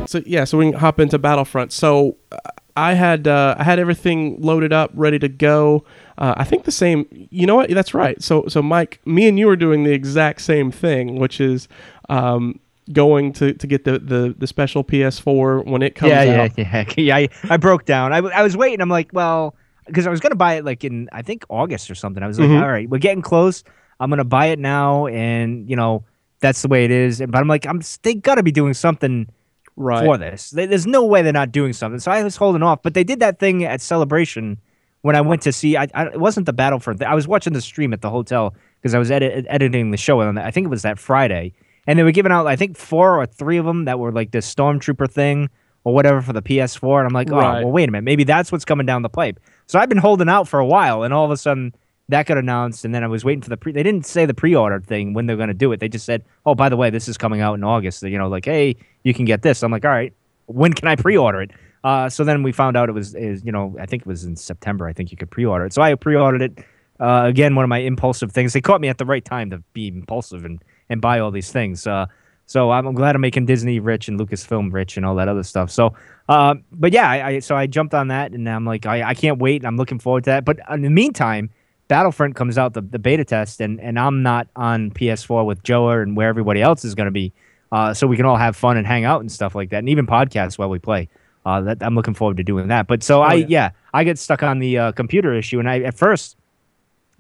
So yeah, so we can hop into Battlefront. So uh, I had uh, I had everything loaded up, ready to go. Uh, I think the same. You know what? That's right. So so Mike, me and you are doing the exact same thing, which is um, going to, to get the, the, the special PS4 when it comes yeah, out. yeah, yeah, yeah. I, I broke down. I, I was waiting. I'm like, well, because I was gonna buy it like in I think August or something. I was like, Mhm. all right, we're getting close. I'm gonna buy it now, and you know that's the way it is. But I'm like, I'm they gotta be doing something Right. for this. There's no way they're not doing something. So I was holding off. But they did that thing at Celebration when I went to see. I, I it wasn't the Battlefront. I was watching the stream at the hotel because I was edit, editing the show, and I think it was that Friday. And they were giving out, I think, four or three of them that were like this Stormtrooper thing or whatever for the PS4. And I'm like, oh, Right. well, wait a minute, maybe that's what's coming down the pipe. So I've been holding out for a while, and all of a sudden that got announced, and then I was waiting for the pre. They didn't say the pre-order thing when they're going to do it. They just said, "Oh, by the way, this is coming out in August." You know, like, hey, you can get this. I'm like, all right, when can I pre-order it? Uh, so then we found out it was, is you know, I think it was in September. I think you could pre-order it. So I pre-ordered it. Uh, again, one of my impulsive things. They caught me at the right time to be impulsive and and buy all these things. Uh, so I'm glad I'm making Disney rich and Lucasfilm rich and all that other stuff. So, uh, but yeah, I, I so I jumped on that and I'm like, I, I can't wait. I'm looking forward to that. But in the meantime, Battlefront comes out the, the beta test and and I'm not on PS4 with Joe and where everybody else is going to be. Uh, so we can all have fun and hang out and stuff like that, and even podcasts while we play. Uh, that I'm looking forward to doing that. But so I yeah. yeah, I get stuck on the uh, computer issue, and I at first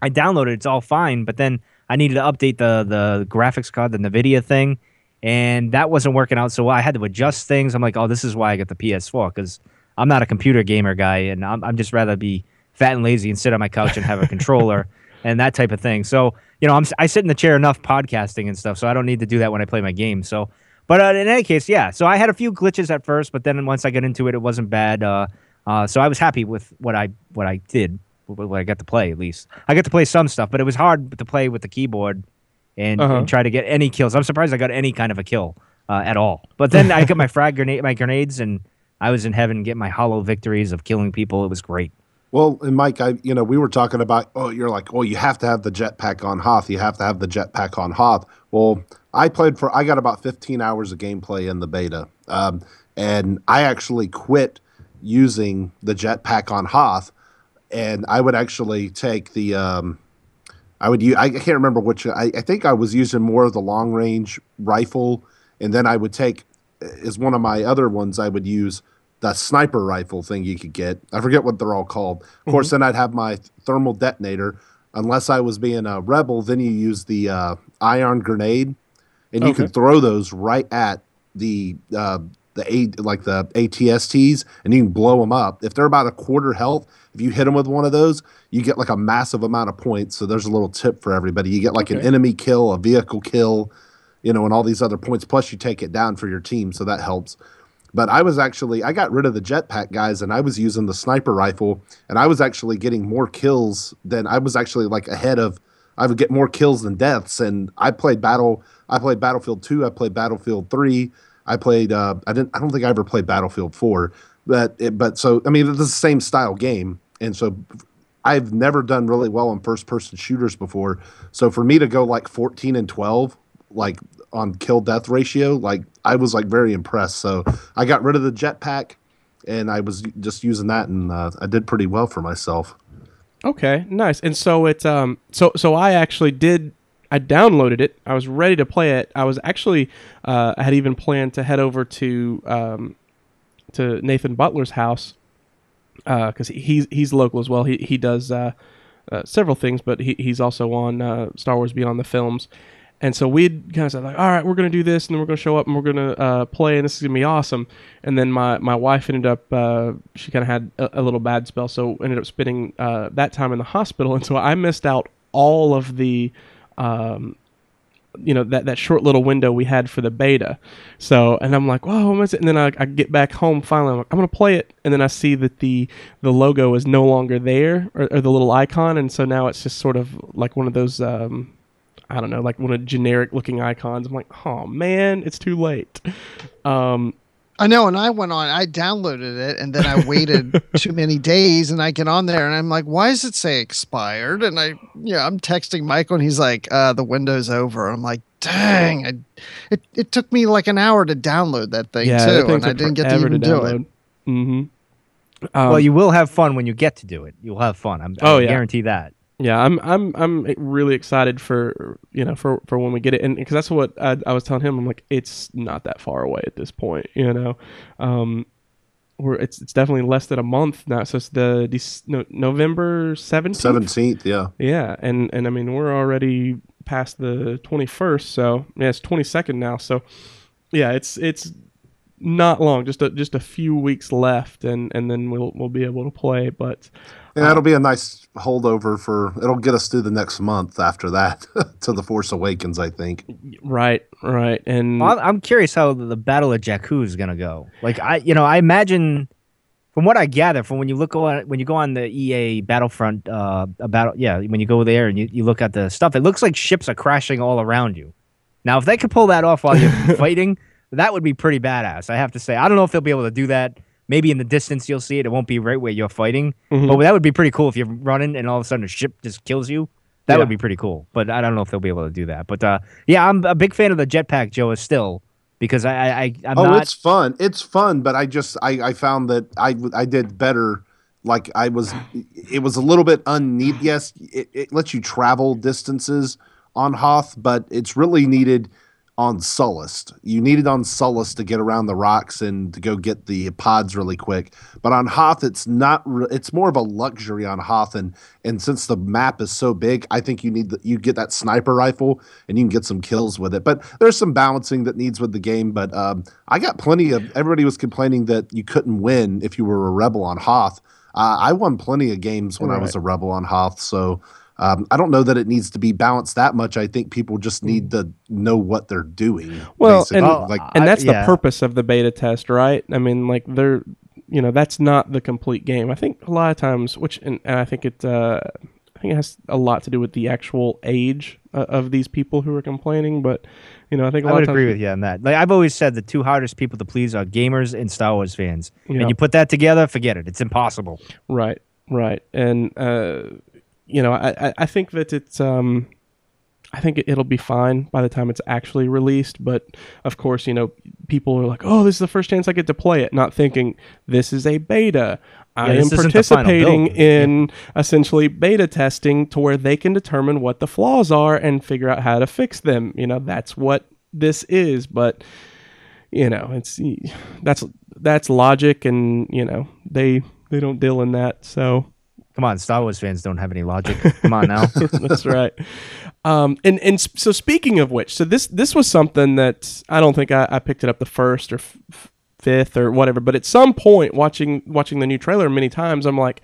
I downloaded it's all fine, but then I needed to update the the graphics card, the Nvidia thing, and that wasn't working out. So I had to adjust things. I'm like, oh, this is why I got the PS4 because I'm not a computer gamer guy, and I'm I'm just rather be fat and lazy and sit on my couch and have a controller and that type of thing. So you know, I'm I sit in the chair enough podcasting and stuff, so I don't need to do that when I play my game. So. But uh, in any case, yeah. So I had a few glitches at first, but then once I got into it, it wasn't bad. Uh, uh, so I was happy with what I what I did, what I got to play at least. I got to play some stuff, but it was hard to play with the keyboard and, Uh-huh. and try to get any kills. I'm surprised I got any kind of a kill uh, at all. But then I got my frag grenade, my grenades, and I was in heaven getting my hollow victories of killing people. It was great. Well, and Mike, I you know we were talking about oh you're like oh you have to have the jetpack on Hoth, you have to have the jetpack on Hoth. Well, I played for I got about 15 hours of gameplay in the beta, um, and I actually quit using the jetpack on Hoth, and I would actually take the um, I would use I can't remember which I, I think I was using more of the long range rifle, and then I would take as one of my other ones I would use the sniper rifle thing you could get. I forget what they're all called. Of course, then I'd have my thermal detonator. unless I was being a rebel, then you use the uh, ion grenade, and you can Okay. throw those right at the uh, the a like the ATSTs, and you can blow them up. If they're about a quarter health, if you hit them with one of those, you get like a massive amount of points. So there's a little tip for everybody. You get like an enemy kill, a vehicle kill, you know, and all these other points. Plus, you take it down for your team, so that helps. But I was actually I got rid of the jetpack guys and I was using the sniper rifle and I was actually getting more kills than I was actually like ahead of I would get more kills than deaths and I played battle I played Battlefield 2, I played Battlefield 3, I played uh I didn't I don't think I ever played Battlefield 4, but it, but so I mean it's the same style game and so I've never done really well on first person shooters before. So for me to go like 14 and 12 like on kill death ratio, like I was like very impressed. So I got rid of the jetpack and I was just using that and uh, I did pretty well for myself. Okay, nice. And so it's um so so I actually did I downloaded it. I was ready to play it. I was actually uh, I had even planned to head over to um to Nathan Butler's house because he's he's local as well. He he does uh, uh, several things, but he, he's also on uh, Star Wars Beyond the Films. And so we'd kind of said like, all right, we're gonna do this, and then we're gonna show up, and we're gonna uh, play, and this is gonna be awesome. And then my, my wife ended up, uh, she kind of had a, a little bad spell, so ended up spending uh, that time in the hospital, and so I missed out all of the, um, you know, that, that short little window we had for the beta. So, and I'm like, whoa, what is it? And then I, I get back home finally, I'm like, I'm gonna play it, and then I see that the the logo is no longer there, or, or the little icon, and so now it's just sort of like one of those. Um, I don't know, like one of generic looking icons. I'm like, oh man, it's too late. Um, I know, and I went on. I downloaded it, and then I waited too many days, and I get on there, and I'm like, "Why does it say expired?" And I, yeah, I'm texting Michael, and he's like, uh, "The window's over." I'm like, "Dang!" I, it it took me like an hour to download that thing yeah, too, thing and I didn't get to forever even do it. Mm-hmm. well, you will have fun when you get to do it. You'll have fun. I'm, Oh, I yeah. guarantee that. Yeah, I'm I'm I'm really excited for you know for for when we get it, and because that's what I, I was telling him. I'm like, it's not that far away at this point, you know. Um, we're it's it's definitely less than a month now. So it's the no, November seventeenth. 17th, yeah. Yeah, and and I mean we're already past the 21st, so yeah, it's 22nd now. So yeah, it's it's not long, just a, just a few weeks left, and and then we'll we'll be able to play. But Yeah, that'll be a nice holdover for it'll get us through the next month after that to the Force Awakens, I think. right, right, and Well, I'm- I'm curious how the the Battle of Jakku is gonna go. Like I, you know, I imagine from what I gather from when you look on when you go on the EA Battlefront uh a battle, yeah, when you go there and you, you look at the stuff, it looks like ships are crashing all around you. Now, if they could pull that off while you're fighting, that would be pretty badass. I have to say. I don't know if they'll be able to do that. Maybe in the distance you'll see it. It won't be right where you're fighting, Mhm. but that would be pretty cool if you're running and all of a sudden a ship just kills you. That Yeah. would be pretty cool. But I don't know if they'll be able to do that. But uh, yeah, I'm a big fan of the jetpack, Joe, is still because I, I, I I'm oh, not. it's fun. It's fun, but I just I, I found that I I did better. Like I was, it was a little bit unneeded. Yes, it, it lets you travel distances on Hoth, but it's really needed on Sullust. You need it on Sullust to get around the rocks and to go get the pods really quick. But on Hoth, it's not. re- It's more of a luxury on Hoth, and and since the map is so big, I think you need the, you get that sniper rifle and you can get some kills with it. But there's some balancing that needs with the game. But um, I got plenty of. Everybody was complaining that you couldn't win if you were a rebel on Hoth. Uh, I won plenty of games when I was a rebel on Hoth, so. Um, I don't know that it needs to be balanced that much. I think people just need to know what they're doing. Mm. Well, basically. and- like and I- that's yeah. the purpose of the beta test, right? I mean, like they're, you know, that's not the complete game. I think a lot of times, which and, and I think it, uh, I think it has a lot to do with the actual age uh, of these people who are complaining. But you know, I think a I lot would of times, agree with you on that. Like I've always said, the two hardest people to please are gamers and Star Wars fans. Yeah. And you put that together, forget it. It's impossible. Right, right, and uh, you know, I, I, I think that it's um, I think it, it'll be fine by the time it's actually released. But of course, you know, people are like, "Oh, this is the first chance I get to play it," not thinking this is a beta. I Yeah, am the final participating in essentially beta testing to where they can determine what the flaws are and figure out how to fix them. You know, that's what this is. But you know, it's that's that's logic, and you know, they they don't deal in that. So Come on, Star Wars fans don't have any logic. Come on now. That's right. Um, and and so speaking of which, so this this was something that I don't think I, I picked it up the first or f- fifth or whatever, but at some point watching watching the new trailer many times, I'm like,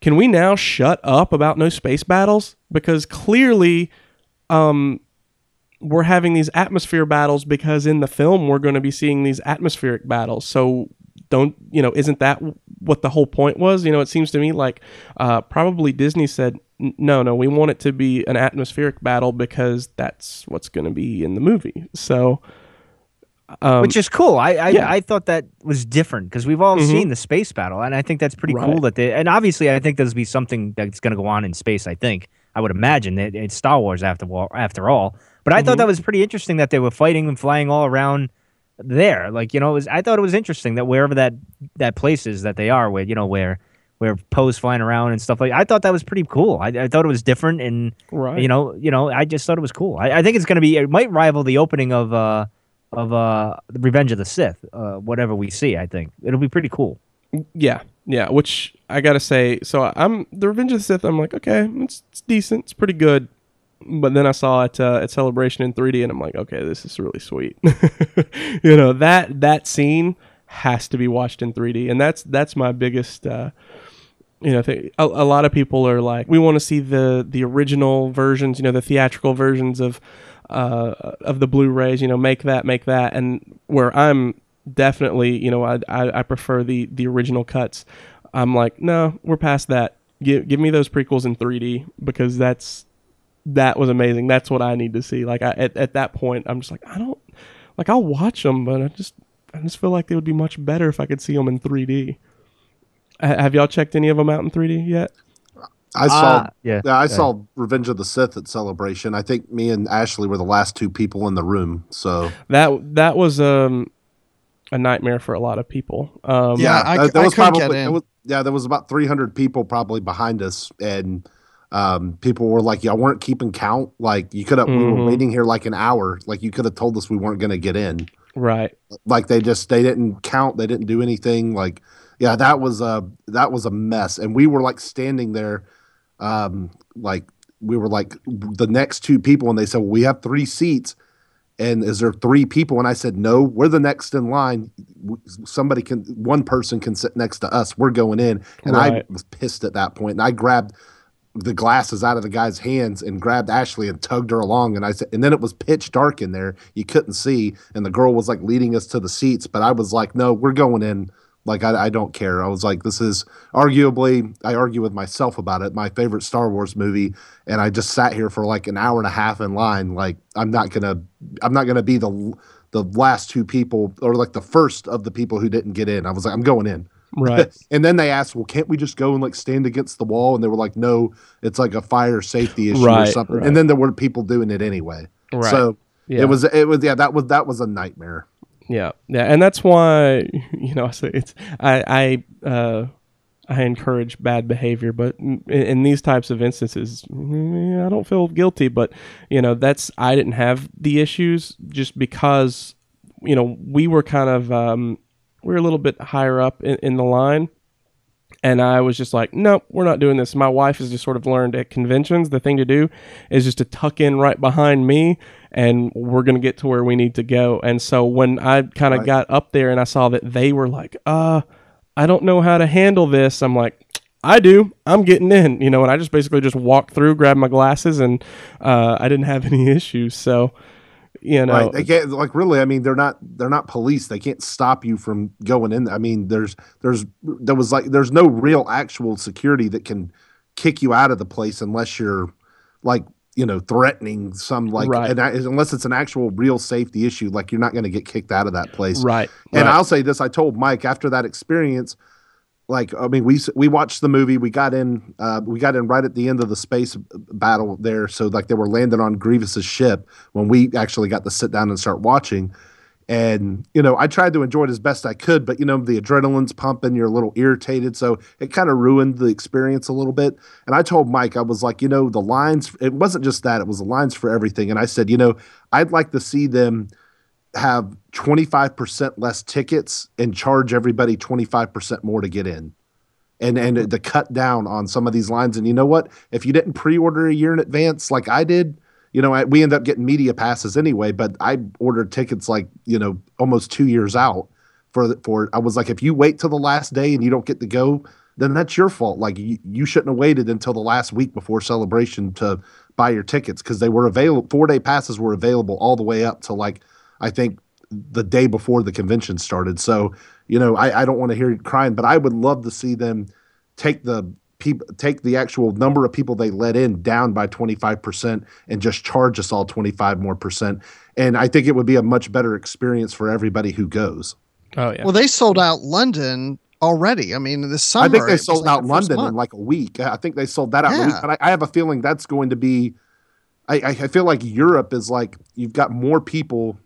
can we now shut up about no space battles? Because clearly, um, we're having these atmosphere battles because in the film we're going to be seeing these atmospheric battles. So don't you know? Isn't that what the whole point was? You know, it seems to me like uh, probably Disney said, no, no, we want it to be an atmospheric battle because that's what's going to be in the movie. So. Um, Which is cool. I I, yeah. I thought that was different because we've all Mhm. seen the space battle, and I think that's pretty cool that they. And obviously, I think there's be something that's going to go on in space. I think I would imagine that it's Star Wars after all. After all, but I Mhm. thought that was pretty interesting that they were fighting and flying all around there. Like you know, it was, I thought it was interesting that wherever that that place is that they are, where you know where where Poe's flying around and stuff like. I thought that was pretty cool. I, I thought it was different and right. you know, you know, I just thought it was cool. I, I think it's going to be. It might rival the opening of uh of uh the Revenge of the Sith. Uh, whatever we see, I think it'll be pretty cool. Yeah, yeah. Which I gotta say, so I'm the Revenge of the Sith. I'm like, okay, it's, it's decent, it's pretty good. But then I saw it uh, at Celebration in 3D, and I'm like, okay, this is really sweet. you know that that scene has to be watched in 3D, and that's that's my biggest. Uh, you know, thing. A, a lot of people are like, we want to see the the original versions, you know, the theatrical versions of uh, of the Blu-rays. You know, make that, make that, and where I'm definitely, you know, I I, I prefer the the original cuts. I'm like, no, we're past that. Give give me those prequels in 3D because that's that was amazing. That's what I need to see. Like I, at at that point, I'm just like, I don't like I'll watch them, but I just I just feel like they would be much better if I could see them in 3D. Have y'all checked any of them out in 3D yet? I saw. Ah, yeah, yeah, I yeah. saw Revenge of the Sith at Celebration. I think me and Ashley were the last two people in the room. So That that was um a nightmare for a lot of people. Um, Yeah, I- uh, there I was couldn't get probably in. there was- yeah, there was about 300 people probably behind us, and um, people were like, "Y'all weren't keeping count. Like you could have. We Mhm. were waiting here like an hour. Like you could have told us we weren't going to get in. right. Like they just they didn't count. They didn't do anything. Like yeah, that was a that was a mess. And we were like standing there, um, like we were like the next two people, and they said, well, "We have three seats." And is there three people? And I said, no, we're the next in line. Somebody can, one person can sit next to us. We're going in. And I was pissed at that point. And I grabbed the glasses out of the guy's hands and grabbed Ashley and tugged her along. And I said, and then it was pitch dark in there. You couldn't see. And the girl was like leading us to the seats. But I was like, no, we're going in. Like, I, I don't care. I was like, this is arguably, I argue with myself about it, my favorite Star Wars movie. And I just sat here for like an hour and a half in line. Like, I'm not going to, I'm not going to be the, the last two people or like the first of the people who didn't get in. I was like, I'm going in. Right. And then they asked, well, can't we just go and like stand against the wall? And they were like, no, it's like a fire safety issue or something. right. And then there were people doing it anyway. Right. So Yeah. it was, it was, yeah, that was, that was a nightmare. Yeah, yeah, and that's why you know I say it's I I uh, I encourage bad behavior, but in, in these types of instances, mm, I don't feel guilty. But you know that's I didn't have the issues just because you know we were kind of um, we were a little bit higher up in, in the line. And I was just like, nope, we're not doing this. My wife has just sort of learned at conventions, the thing to do is just to tuck in right behind me and we're going to get to where we need to go. And so when I kind of Right. got up there and I saw that they were like, uh, I don't know how to handle this, I'm like, I do. I'm getting in, you know, and I just basically just walked through, grabbed my glasses, and uh, I didn't have any issues. So, you know, Right. They can't like really. I mean, they're not they're not police. They can't stop you from going in. I mean, there's there's there was like there's no real actual security that can kick you out of the place unless you're like you know threatening some like Right. unless it's an actual real safety issue. Like you're not going to get kicked out of that place. right. And right. I'll say this: I told Mike after that experience, like I mean, we we watched the movie. We got in, uh, we got in right at the end of the space battle there. So like they were landing on Grievous's ship when we actually got to sit down and start watching. And you know, I tried to enjoy it as best I could, but you know, the adrenaline's pumping. You're a little irritated, so it kind of ruined the experience a little bit. And I told Mike, I was like, you know, the lines. It wasn't just that; it was the lines for everything. And I said, you know, I'd like to see them have 25% less tickets and charge everybody 25% more to get in. and and to cut down on some of these lines. And you know what? If you didn't pre-order a year in advance like I did, you know, I, we end up getting media passes anyway. But I ordered tickets like you know almost two years out for for. I was like, if you wait till the last day and you don't get to go, then that's your fault. Like you, you shouldn't have waited until the last week before celebration to buy your tickets because they were available. Four day passes were available all the way up to like I think the day before the convention started. So you know, I, I don't want to hear you crying, but I would love to see them take the people take the actual number of people they let in down by 25% and just charge us all 25 more percent and i think it would be a much better experience for everybody who goes Oh yeah. Well, they sold out London already. I mean, this summer. i think they sold like out the first london in like a week i think they sold that out in a week Yeah. but I, I have a feeling that's going to be I, I I feel like europe is like you've got more people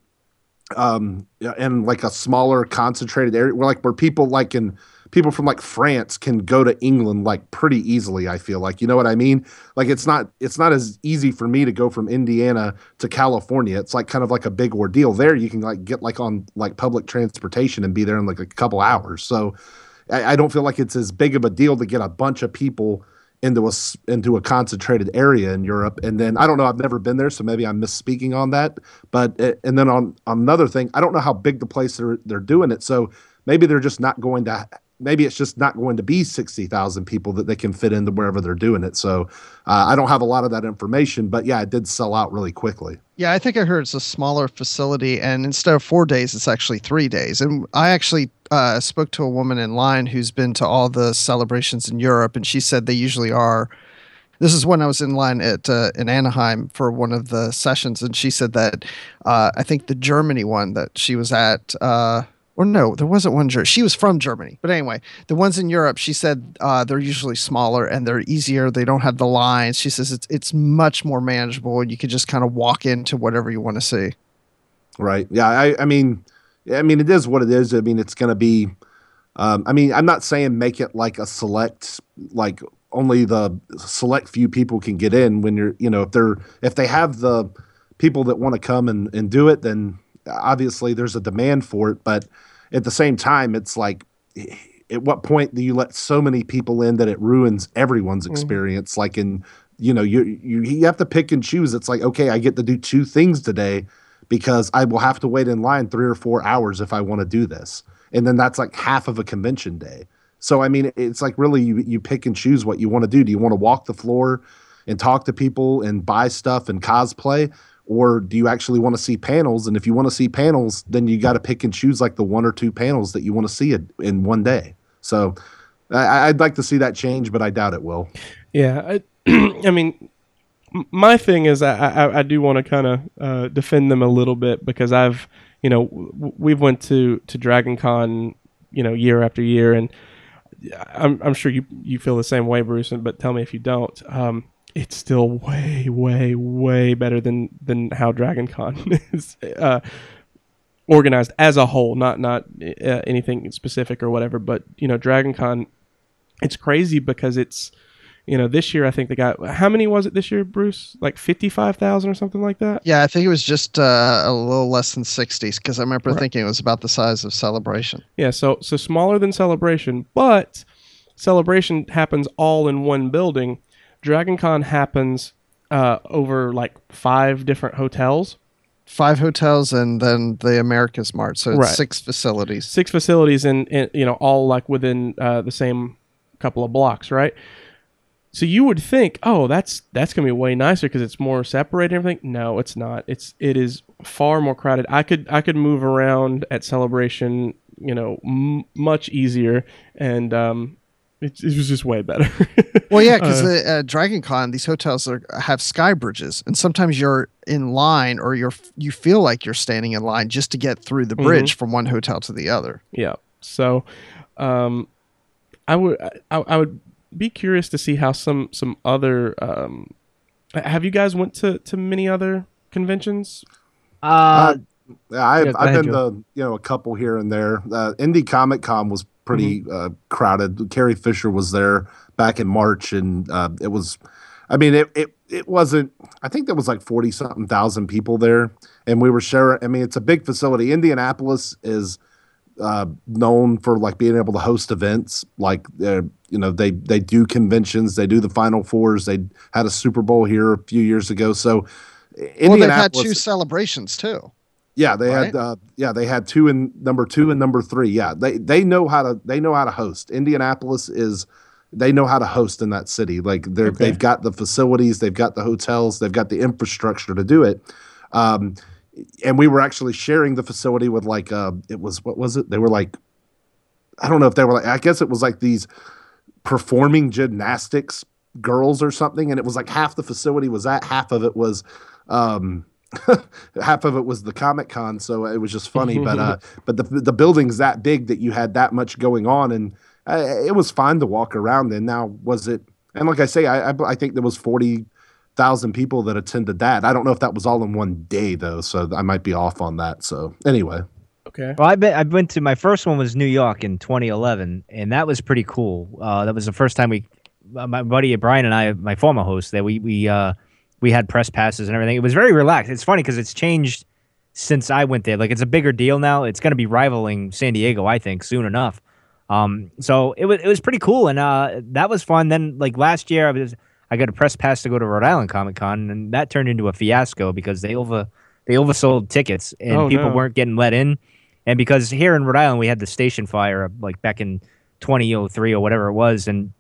um in like a smaller concentrated area where like where people like in people from like France can go to England like pretty easily I feel like you know what I mean? Like it's not it's not as easy for me to go from Indiana to California. It's like kind of like a big ordeal there. You can like get like on like public transportation and be there in like a couple hours. So I, I don't feel like it's as big of a deal to get a bunch of people into a into a concentrated area in Europe. And then I don't know, I've never been there, so maybe I'm misspeaking on that. But uh, and then on, on another thing, I don't know how big the place they're they're doing it. So maybe they're just not going to. Maybe it's just not going to be sixty thousand people that they can fit into wherever they're doing it. So uh, I don't have a lot of that information, but yeah, it did sell out really quickly. Yeah, I think I heard it's a smaller facility, and instead of four days, it's actually three days. And I actually uh, spoke to a woman in line who's been to all the celebrations in Europe, and she said they usually are. This is when I was in line at uh, in Anaheim for one of the sessions, and she said that uh, I think the Germany one that she was at, uh, or no, there wasn't one. Ger- She was from Germany, but anyway, the ones in Europe, she said uh, they're usually smaller and they're easier. They don't have the lines. She says it's it's much more manageable, and you can just kind of walk into whatever you want to see. Right. Yeah. I, I mean, I mean, it is what it is. I mean, it's going to be. Um, I mean, I'm not saying make it like a select, like only the select few people can get in. When you're, you know, if they're if they have the people that want to come and and do it, then obviously there's a demand for it. But at the same time, it's like, at what point do you let so many people in that it ruins everyone's mm-hmm. experience? Like in, you know, you you you have to pick and choose. It's like, okay, I get to do two things today because I will have to wait in line three or four hours if I want to do this. And then that's like half of a convention day. So I mean, it's like really you you pick and choose what you want to do. Do you want to walk the floor and talk to people and buy stuff and cosplay? Or do you actually want to see panels? And if you want to see panels, then you got to pick and choose like the one or two panels that you want to see in one day. So I, I'd like to see that change, but I doubt it will. Yeah, I, I mean, my thing is I I, I do want to kind of uh, defend them a little bit because I've you know we've went to to Dragon Con you know year after year and I'm I'm sure you you feel the same way, Bruce. But tell me if you don't. Um, it's still way way way better than than how Dragon Con is. Uh, organized as a whole not not uh, anything specific or whatever but you know dragon con it's crazy because it's you know this year i think they got how many was it this year bruce like 55000 or something like that Yeah, I think it was just uh, a little less than 60s because I remember Right. thinking it was about the size of Celebration. yeah so so smaller than celebration but celebration happens all in one building dragon con happens uh, over like five different hotels Five hotels and then the Americas Mart. So it's Right. six facilities. six facilities in, in you know all like within uh, the same couple of blocks right so you would think oh that's that's gonna be way nicer because it's more separated and everything no it's not it's it is far more crowded i could i could move around at celebration you know m- much easier and um it, it was just way better Well, yeah, because Uh, the uh, Dragon Con, these hotels are, have sky bridges, and sometimes you're in line or you're you feel like you're standing in line just to get through the Mhm. bridge from one hotel to the other. Yeah. So, um, I would I, I would be curious to see how some some other um, have you guys went to to many other conventions? Uh, Yeah, I've, Yeah, I've ahead, been to you know a couple here and there. Uh, Indy Comic Con was pretty Mm-hmm. uh, crowded. Carrie Fisher was there back in March, and uh, it was. I mean, it, it it wasn't. I think there was like forty something thousand people there, and we were sharing. I mean, it's a big facility. Indianapolis is uh, known for like being able to host events. Like you know they they do conventions, they do the Final Fours. They had a Super Bowl here a few years ago. So Well, they've had two celebrations too. Yeah, they right? had uh, yeah they had two and number two and number three. Yeah, they they know how to they know how to host. Indianapolis is they know how to host in that city. Like they're Okay. they've got the facilities, they've got the hotels, they've got the infrastructure to do it. Um, and we were actually sharing the facility with like uh, it was what was it? They were like I don't know if they were like I guess it was like these performing gymnastics girls or something, and it was like half the facility was that, half of it was. Um, half of it was the Comic Con, so it was just funny. but uh, but the the building's that big that you had that much going on, and uh, it was fine to walk around And Now was it? And like I say, I I, I think there was forty thousand people that attended that. I don't know if that was all in one day though, so I might be off on that. So anyway, Okay. Well, I've been I've been to my first one was New York in 2011, and that was pretty cool. Uh, that was the first time we, uh, my buddy Brian and I, my former host, that we we uh, we had press passes and everything. It was very relaxed. It's funny because it's changed since I went there. Like it's a bigger deal now. It's going to be rivaling San Diego, I think, soon enough. Um, so it was it was pretty cool, and uh, that was fun. Then like last year, I was I got a press pass to go to Rhode Island Comic Con, and that turned into a fiasco because they over they oversold tickets and Oh, people no. weren't getting let in. And because here in Rhode Island we had the station fire like back in 2003 or whatever it was, and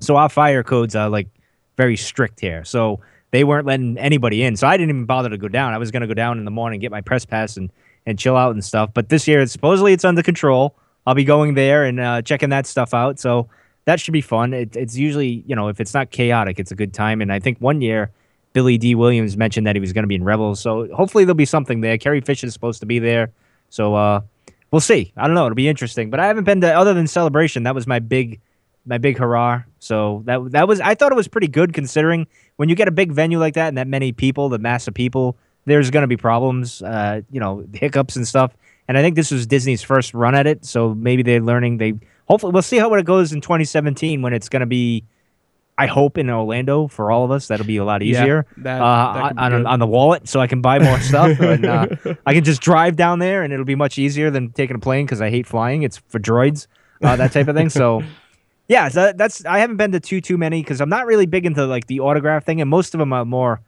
so our fire codes are like very strict here. So they weren't letting anybody in. So I didn't even bother to go down. I was going to go down in the morning, get my press pass, and and chill out and stuff. But this year, supposedly it's under control. I'll be going there and uh, checking that stuff out. So that should be fun. It, it's usually you know if it's not chaotic, it's a good time. And I think one year. Billy Dee Williams mentioned that he was going to be in Rebels, so hopefully there'll be something there. Carrie Fisher is supposed to be there, so uh, we'll see. I don't know. It'll be interesting. But I haven't been to other than Celebration. That was my big, my big hurrah. So that that was. I thought it was pretty good considering when you get a big venue like that and that many people, the mass of people, there's going to be problems. Uh, you know, hiccups and stuff. And I think this was Disney's first run at it, so maybe they're learning. They hopefully we'll see how it goes in 2017 when it's going to be. I hope in Orlando for all of us that'll be a lot Yeah, easier that- uh, that on, on the wallet, so I can buy more stuff. and uh, I can just drive down there, and it'll be much easier than taking a plane because I hate flying. It's for droids, uh, that type of thing. So, yeah, so that's I haven't been to too too many because I'm not really big into like the autograph thing, and most of them are more.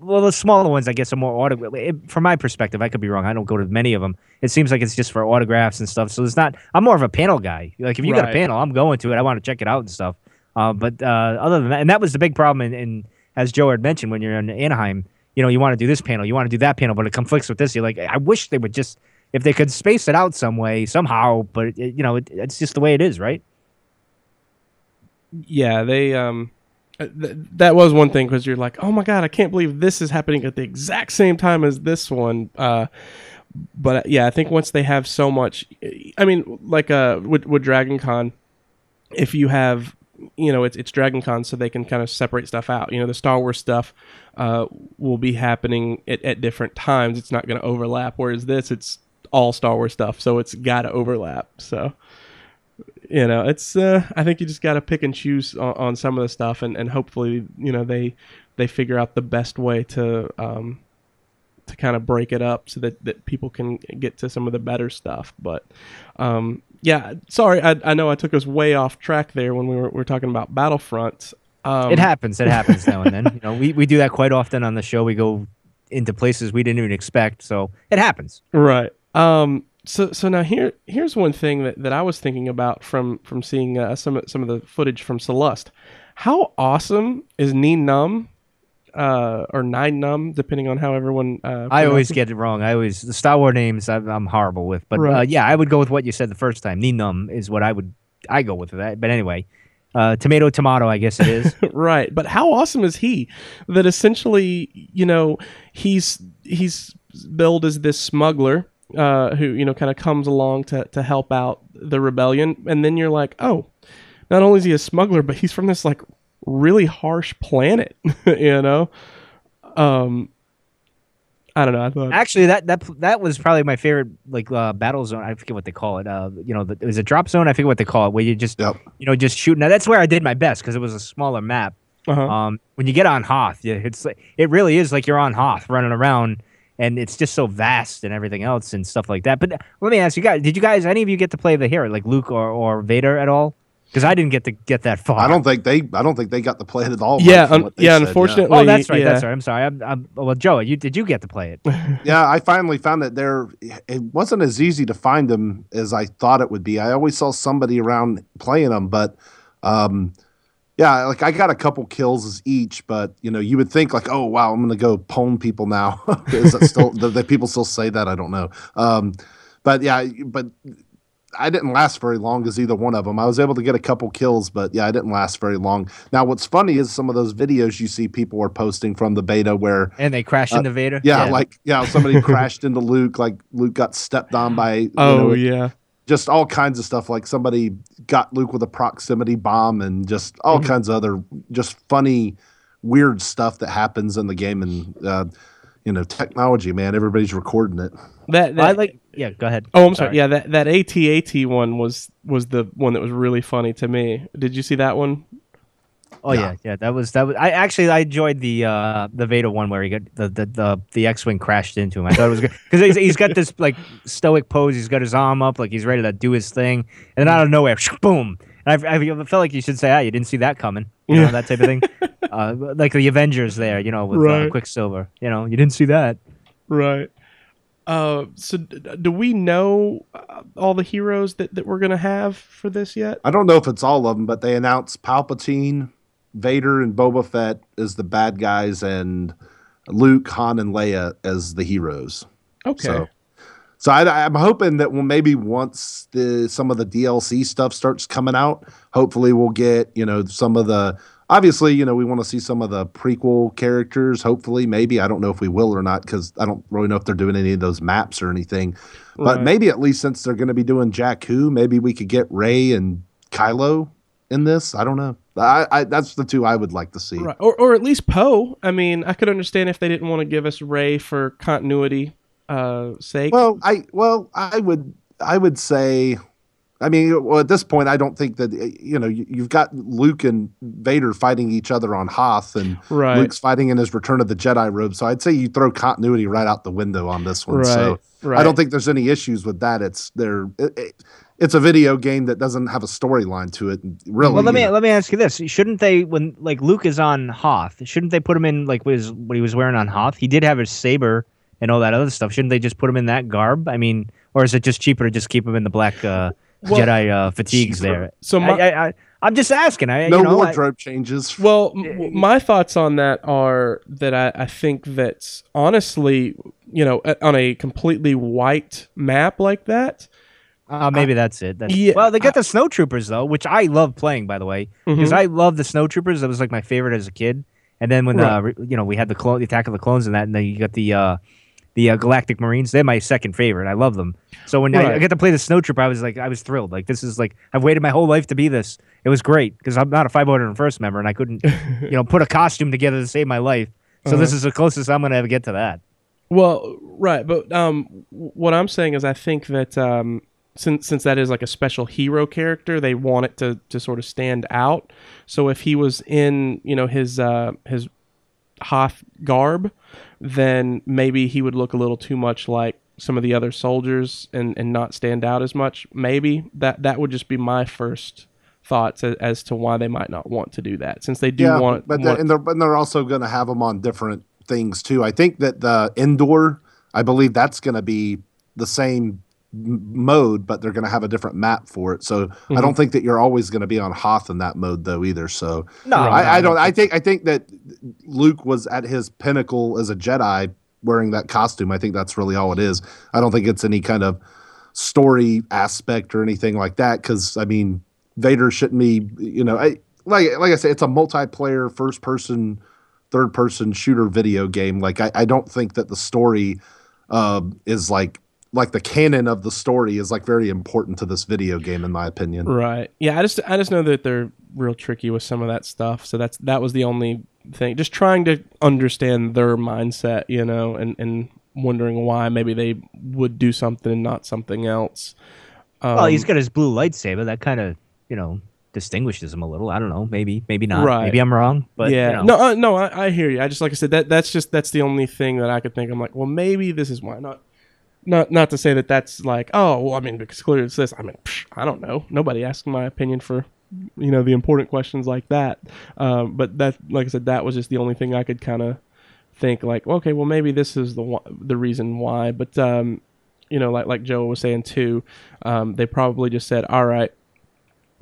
Well, the smaller ones, I guess, are more autograph. it- From my perspective, I could be wrong. I don't go to many of them. It seems like it's just for autographs and stuff. So it's not. I'm more of a panel guy. Like if you got a panel, I'm going to it. I want to check it out and stuff. Uh, but uh, other than that, and that was the big problem. In, in as Joe had mentioned, when you're in Anaheim, you know, you want to do this panel, you want to do that panel, but it conflicts with this. You're like, I wish they would just if they could space it out some way somehow. But it, you know, it, it's just the way it is, right? Yeah, they um uh, th- that was one thing because you're like, oh my god, I can't believe this is happening at the exact same time as this one. Uh, but yeah, I think once they have so much, I mean, like uh, with, with Dragon Con, if you have, you know, it's it's Dragon Con, so they can kind of separate stuff out. You know, the Star Wars stuff uh, will be happening at, at different times. It's not going to overlap. Whereas this, it's all Star Wars stuff, so it's got to overlap. So you know it's uh, i think you just got to pick and choose on, on some of the stuff and, and hopefully you know they they figure out the best way to um to kind of break it up so that, that people can get to some of the better stuff but um yeah sorry i, I know i took us way off track there when we were, we were talking about battlefront um, it happens. It happens now and then. You know, we, we do that quite often on the show. We go into places we didn't even expect. So it happens. Right. Um. So so now here here's one thing that, that I was thinking about from from seeing uh, some of- some of the footage from Sullust. How awesome is Nien Nunb, uh, or Nine Num, depending on how everyone. Uh, I always get it wrong. I always the Star Wars names I'm, I'm horrible with, but uh, yeah, I would go with what you said the first time. Ninum is what I would I go with that. But anyway, uh, tomato tomato, I guess it is. right. But how awesome is he? That essentially, you know, he's he's billed as this smuggler uh, who you know kind of comes along to to help out the rebellion, and then you're like, oh, not only is he a smuggler, but he's from this like really harsh planet, you know. Um, I don't know. I thought Actually, that that that was probably my favorite like uh, battle zone. I forget what they call it. Uh, you know, the, it was a drop zone. I forget what they call it, where you just Yep. you know just shooting. Now that's where I did my best because it was a smaller map. uh-huh. Um, when you get on Hoth, yeah, it's like, it really is like you're on Hoth running around, and it's just so vast and everything else and stuff like that. But let me ask you guys: Did you guys any of you get to play the hero like Luke or, or Vader at all? Because I didn't get to get that far. I don't think they. I don't think they got to play it at all. Yeah, Mike, from un- what they yeah, said, unfortunately- Oh, that's right. yeah. That's right. I'm sorry. I'm, I'm, well, Joe, you did you get to play it? yeah, I finally found that there. It wasn't as easy to find them as I thought it would be. I always saw somebody around playing them, but um, yeah, like I got a couple kills each. But you know, you would think like, oh wow, I'm gonna go pwn people now. Is that still? do the people still say that? I don't know. Um, but yeah, but I didn't last very long as either one of them. I was able to get a couple kills, but yeah, I didn't last very long. Now, what's funny is some of those videos you see people are posting from the beta where And they crashed into Vader. Uh, yeah, like yeah, somebody crashed into Luke, like Luke got stepped on by you Oh know, yeah. Just all kinds of stuff. Like somebody got Luke with a proximity bomb and just all Mm-hmm. kinds of other just funny, weird stuff that happens in the game and uh, you know technology. Man, everybody's recording it. That, I like. Yeah, go ahead. Oh, I'm sorry. Yeah, that that AT-AT one was was the one that was really funny to me. Did you see that one? Oh yeah, yeah. That was that was. I actually I enjoyed the uh the Vader one where he got the the the, the X-wing crashed into him. I thought it was good because he's, he's got this like stoic pose. He's got his arm up like he's ready to do his thing, and then out of nowhere, boom. And I, I felt like you should say, "Ah, you didn't see that coming," you know, that type of thing. uh, like the Avengers there, you know, with uh, Quicksilver. You know, you didn't see that. Right. Uh, so d- d- do we know uh, all the heroes that, that we're gonna have for this yet? I don't know if it's all of them, but they announced Palpatine, Vader, and Boba Fett as the bad guys, and Luke, Han, and Leia as the heroes. Okay. So, so I, I'm hoping that well, maybe once the some of the DLC stuff starts coming out, hopefully we'll get you know some of the. Obviously, you know we want to see some of the prequel characters. Hopefully, maybe I don't know if we will or not because I don't really know if they're doing any of those maps or anything. But maybe at least since they're going to be doing Jakku, maybe we could get Rey and Kylo in this. I don't know. I, I that's the two I would like to see. Right. Or or at least Poe. I mean, I could understand if they didn't want to give us Rey for continuity uh sake. Well, I well, I would I would say, I mean, well, at this point, I don't think that you know you, you've got Luke and Vader fighting each other on Hoth, and Right. Luke's fighting in his Return of the Jedi robe. So I'd say you throw continuity right out the window on this one. So Right, right. I don't think there's any issues with that. It's there. It, it, it's a video game that doesn't have a storyline to it. Really, Well, let me know. let me ask you this: Shouldn't they, when like Luke is on Hoth, shouldn't they put him in like what, his, what he was wearing on Hoth? He did have his saber and all that other stuff. Shouldn't they just put him in that garb? I mean, or is it just cheaper to just keep him in the black uh, Well, Jedi uh, fatigues there? so I, my- I, I, I'm just asking. I no you know, I- wardrobe changes. Well, m- w- my thoughts on that are that I, I think that honestly, you know, on a completely white map like that, Uh, maybe that's it. That's, Yeah, well, they got the snow troopers though, which I love playing, by the way, because Mhm. I love the snow troopers. That was like my favorite as a kid. And then when Right. uh, you know we had the clone, the attack of the clones, and that, and then you got the uh, the uh, Galactic Marines. They're my second favorite. I love them. So when I, I Right. get to play the snow trooper, I was like, I was thrilled. Like this is like I've waited my whole life to be this. It was great because I'm not a 501st member, and I couldn't, you know, put a costume together to save my life. So this is the closest I'm gonna ever get to that. Well, right, but um, what I'm saying is, I think that um, since since that is like a special hero character, they want it to to sort of stand out. So if he was in, you know, his uh, his Hoth garb, then maybe he would look a little too much like some of the other soldiers and and not stand out as much. Maybe that that would just be my first thoughts as, as to why they might not want to do that, since they do yeah, want. but want they're, and they're and they're also going to have them on different things too. I think that the indoor, I believe that's going to be the same mode, but they're going to have a different map for it. So I don't think that you're always going to be on Hoth in that mode though either. So No, I, I don't. I think I think that Luke was at his pinnacle as a Jedi wearing that costume. I think that's really all it is. I don't think it's any kind of story aspect or anything like that. Because I mean, Vader shouldn't be. You know, I like like I said, it's a multiplayer first person, third person shooter video game. Like I, I don't think that the story uh, is like like the canon of the story is like very important to this video game in my opinion. Right. Yeah, I just I just know that they're real tricky with some of that stuff. So that's that was the only thing. Just trying to understand their mindset, you know, and and wondering why maybe they would do something and not something else. Um, well, he's got his blue lightsaber. That kind of you know distinguishes him a little. I don't know. Maybe, maybe not. Right. Maybe I'm wrong. But yeah, you know. no, uh, no, I, I hear you. I just like I said that that's just that's the only thing that I could think. I'm like, well, maybe this is why. Not, not, not to say that that's like, oh, well, I mean, because clearly it's this. I mean, psh, I don't know. Nobody asked my opinion for, you know, the important questions like that. Um, but that, like I said, that was just the only thing I could kind of think. Like, okay, well, maybe this is the the reason why. But um, you know, like like Joe was saying too, um, they probably just said, all right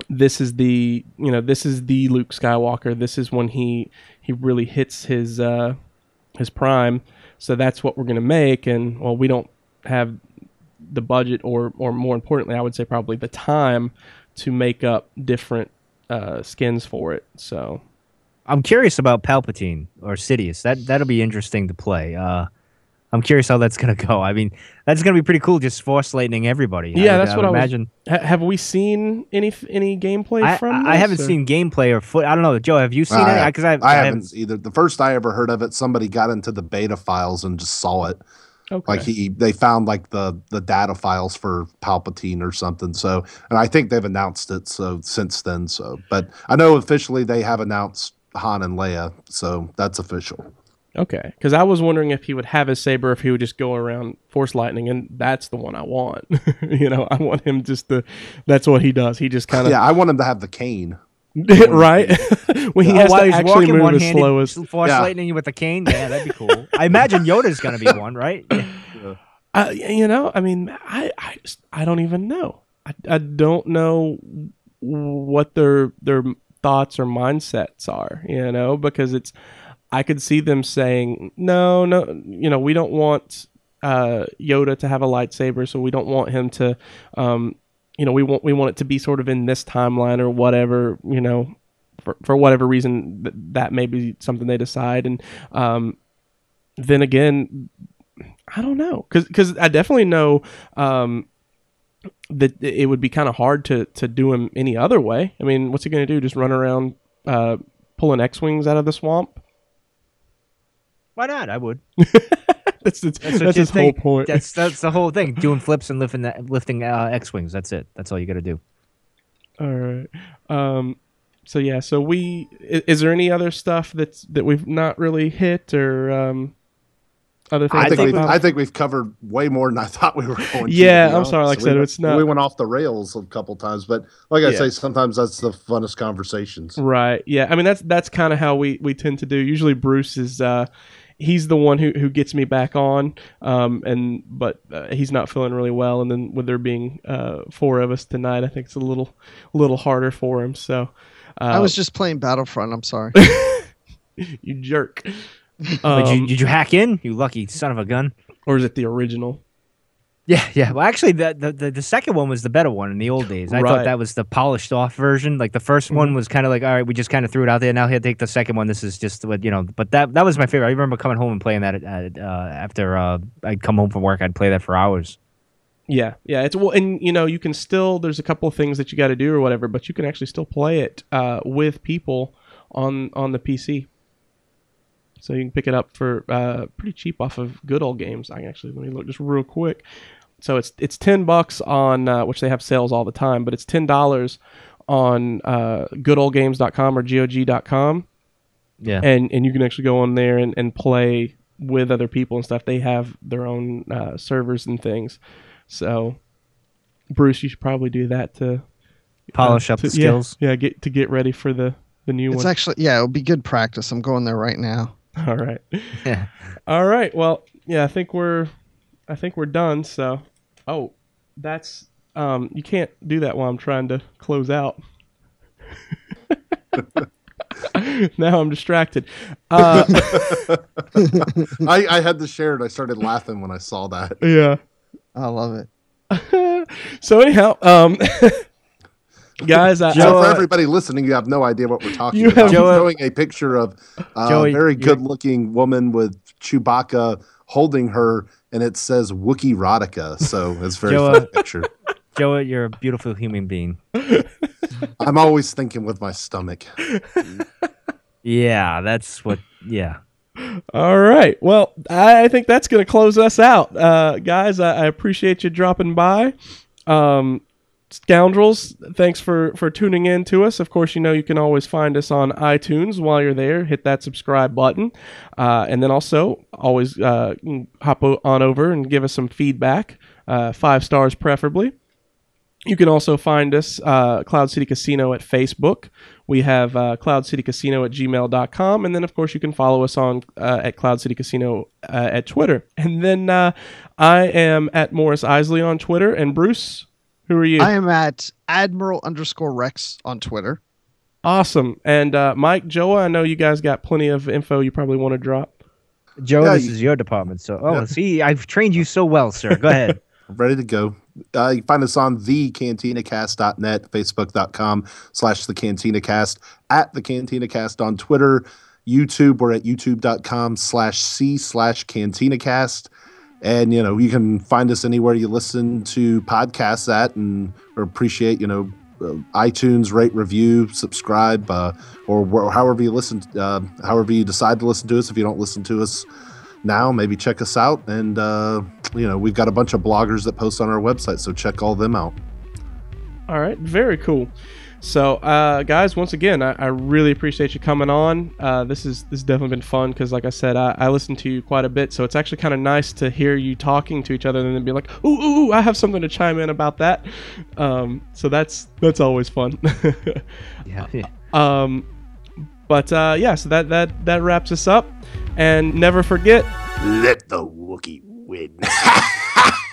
this is the you know this is the Luke Skywalker. This is when he he really hits his uh, his prime. So that's what we're gonna make. And well, we don't have the budget, or or more importantly, I would say probably the time to make up different uh, skins for it. So I'm curious about Palpatine or Sidious. That that'll be interesting to play. Uh, I'm curious how that's gonna go. I mean, that's gonna be pretty cool. Just force lightning everybody. Yeah, I, that's I what would I was- imagine. ha- have we seen any any gameplay I, from? I, I this, haven't or- seen gameplay or foot. I don't know, Joe. Have you seen I, it? Because I, I haven't either. The first I ever heard of it, somebody got into the beta files and just saw it. Okay. Like he, they found like the the data files for Palpatine or something. So, and I think they've announced it. So since then, so but I know officially they have announced Han and Leia. So that's official. Okay, because I was wondering if he would have his saber, if he would just go around force lightning, and that's the one I want. you know, I want him just to. That's what he does. He just kind of Yeah, I want him to have the cane. Right when he has while to he's actually walking move as one-handed, slow as. force Yeah. lightning with a cane. Yeah, that'd be cool. I imagine Yoda's gonna be one, right? Yeah. Uh, you know, I mean, I, I, just, I don't even know. I, I don't know what their their thoughts or mindsets are. You know, because it's, I could see them saying, no, no, you know, we don't want uh, Yoda to have a lightsaber, so we don't want him to, um, you know, we want we want it to be sort of in this timeline or whatever. You know, for for whatever reason, th- that may be something they decide, and um, then again, I don't know because I definitely know um, that it would be kind of hard to to do him any other way. I mean, what's he going to do? Just run around uh, pulling X wings out of the swamp? Why not? I would. That's that's, That's, that's, what you whole point. That's that's the whole thing. Doing flips and lifting that, lifting uh, X wings. That's it. That's all you got to do. All right. Um, so yeah. So we is, is there any other stuff that's that we've not really hit or um, other things? I, I think we've, I think we've covered way more than I thought we were going. to, Yeah, to be I'm sorry, like honest. I said, we, went- it's not- We went off the rails a couple times, but like I Yeah. say, sometimes that's the funnest conversations. Right. Yeah. I mean, that's that's kind of how we we tend to do. Usually, Bruce is uh, he's the one who who gets me back on. Um, and but uh, he's not feeling really well, and then with there being uh four of us tonight, I think it's a little a little harder for him. So. Uh, I was just playing Battlefront. I'm sorry. you jerk. But Um, you, did you hack in? You lucky son of a gun. or is it the original? Yeah, yeah. Well, actually, the, the the second one was the better one in the old days. I Right. Mm-hmm. thought that was the polished off version. Like the 1st one was kind of like, all right, we just kind of threw it out there. Now here, take the second one. This is just what you know. But that that was my favorite. I remember coming home and playing that at, uh, after uh, I'd come home from work. I'd play that for hours. Yeah, yeah. It's well, and you know, you can still. There's a couple of things that you got to do or whatever, but you can actually still play it uh, with people on on the PC. So you can pick it up for uh, pretty cheap off of Good Old Games. I actually let me look just real quick. So it's it's ten bucks on uh, which they have sales all the time, but it's ten dollars on uh, goodoldgames.com or gog.com Yeah. and and you can actually go on there and, and play with other people and stuff. They have their own uh, servers and things. So, Bruce, you should probably do that to Polish uh, up to- the yeah, skills. Yeah, get to get ready for the the new it's one. actually yeah, it'll be good practice. I'm going there right now. All right, Yeah. all right. Well, yeah, I think we're I think we're done. So, oh, that's um, you can't do that while I'm trying to close out. now I'm distracted. Uh, I, I had to share it. I started laughing when I saw that. yeah. I love it. so anyhow, um, guys, I, So Joe, for uh, everybody listening, you have no idea what we're talking You about. have- Joe, uh, I'm showing a picture of a Joey, very good-looking woman with Chewbacca holding her, and it says Wookie Erotica. So it's very Joe, funny picture. Joe, you're a beautiful human being. I'm always thinking with my stomach. Yeah, that's what. Yeah. all right. Well, I, I think that's going to close us out, uh, guys. I, I appreciate you dropping by. Um, scoundrels, thanks for for tuning in to us. Of course, you know you can always find us on iTunes. While you're there, hit that subscribe button, uh, and then also always uh, hop on over and give us some feedback, uh, five stars preferably. You can also find us, uh, Cloud City Casino, at Facebook. We have uh, Cloud City Casino at gmail.com. And then, of course, you can follow us on uh, at Cloud City Casino at Twitter. And then I am at Morris Isley on Twitter. And Bruce, who are you? I am at Admiral underscore Rex on Twitter. awesome. And uh, Mike, Joe, I know you guys got plenty of info you probably want to drop. Joe, Yeah, this you- is your department. So, oh, Yeah. see, I've trained you so well, sir. Go ahead. ready to go. Uh, you can find us on thecantinacast.net, facebook.com slash the cantinacast, at the cantinacast on Twitter, YouTube. We're at youtube.com slash c slash cantinacast. And, you know, you can find us anywhere you listen to podcasts at and or appreciate, you know, uh, iTunes, rate, review, subscribe, uh, or wh- however you listen, uh, however you decide to listen to us. If you don't listen to us now, maybe check us out. And, uh, you know, we've got a bunch of bloggers that post on our website, so check all them out. All right, very cool. So, uh, guys, once again, I, I really appreciate you coming on. Uh, this is this has definitely been fun because, like I said, I, I listen to you quite a bit, so it's actually kind of nice to hear you talking to each other and then be like, "Ooh, ooh, ooh, I have something to chime in about that." Um, so that's that's always fun. Yeah. yeah. um, but uh, yeah, so that that that wraps us up, and never forget. Let the Wookie win.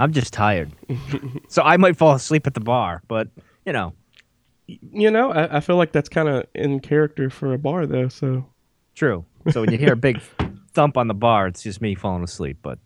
I'm just tired. so I might fall asleep at the bar, but, you know, You know, I, I feel like that's kind of in character for a bar, though. So true. So when you hear a big thump on the bar, it's just me falling asleep. But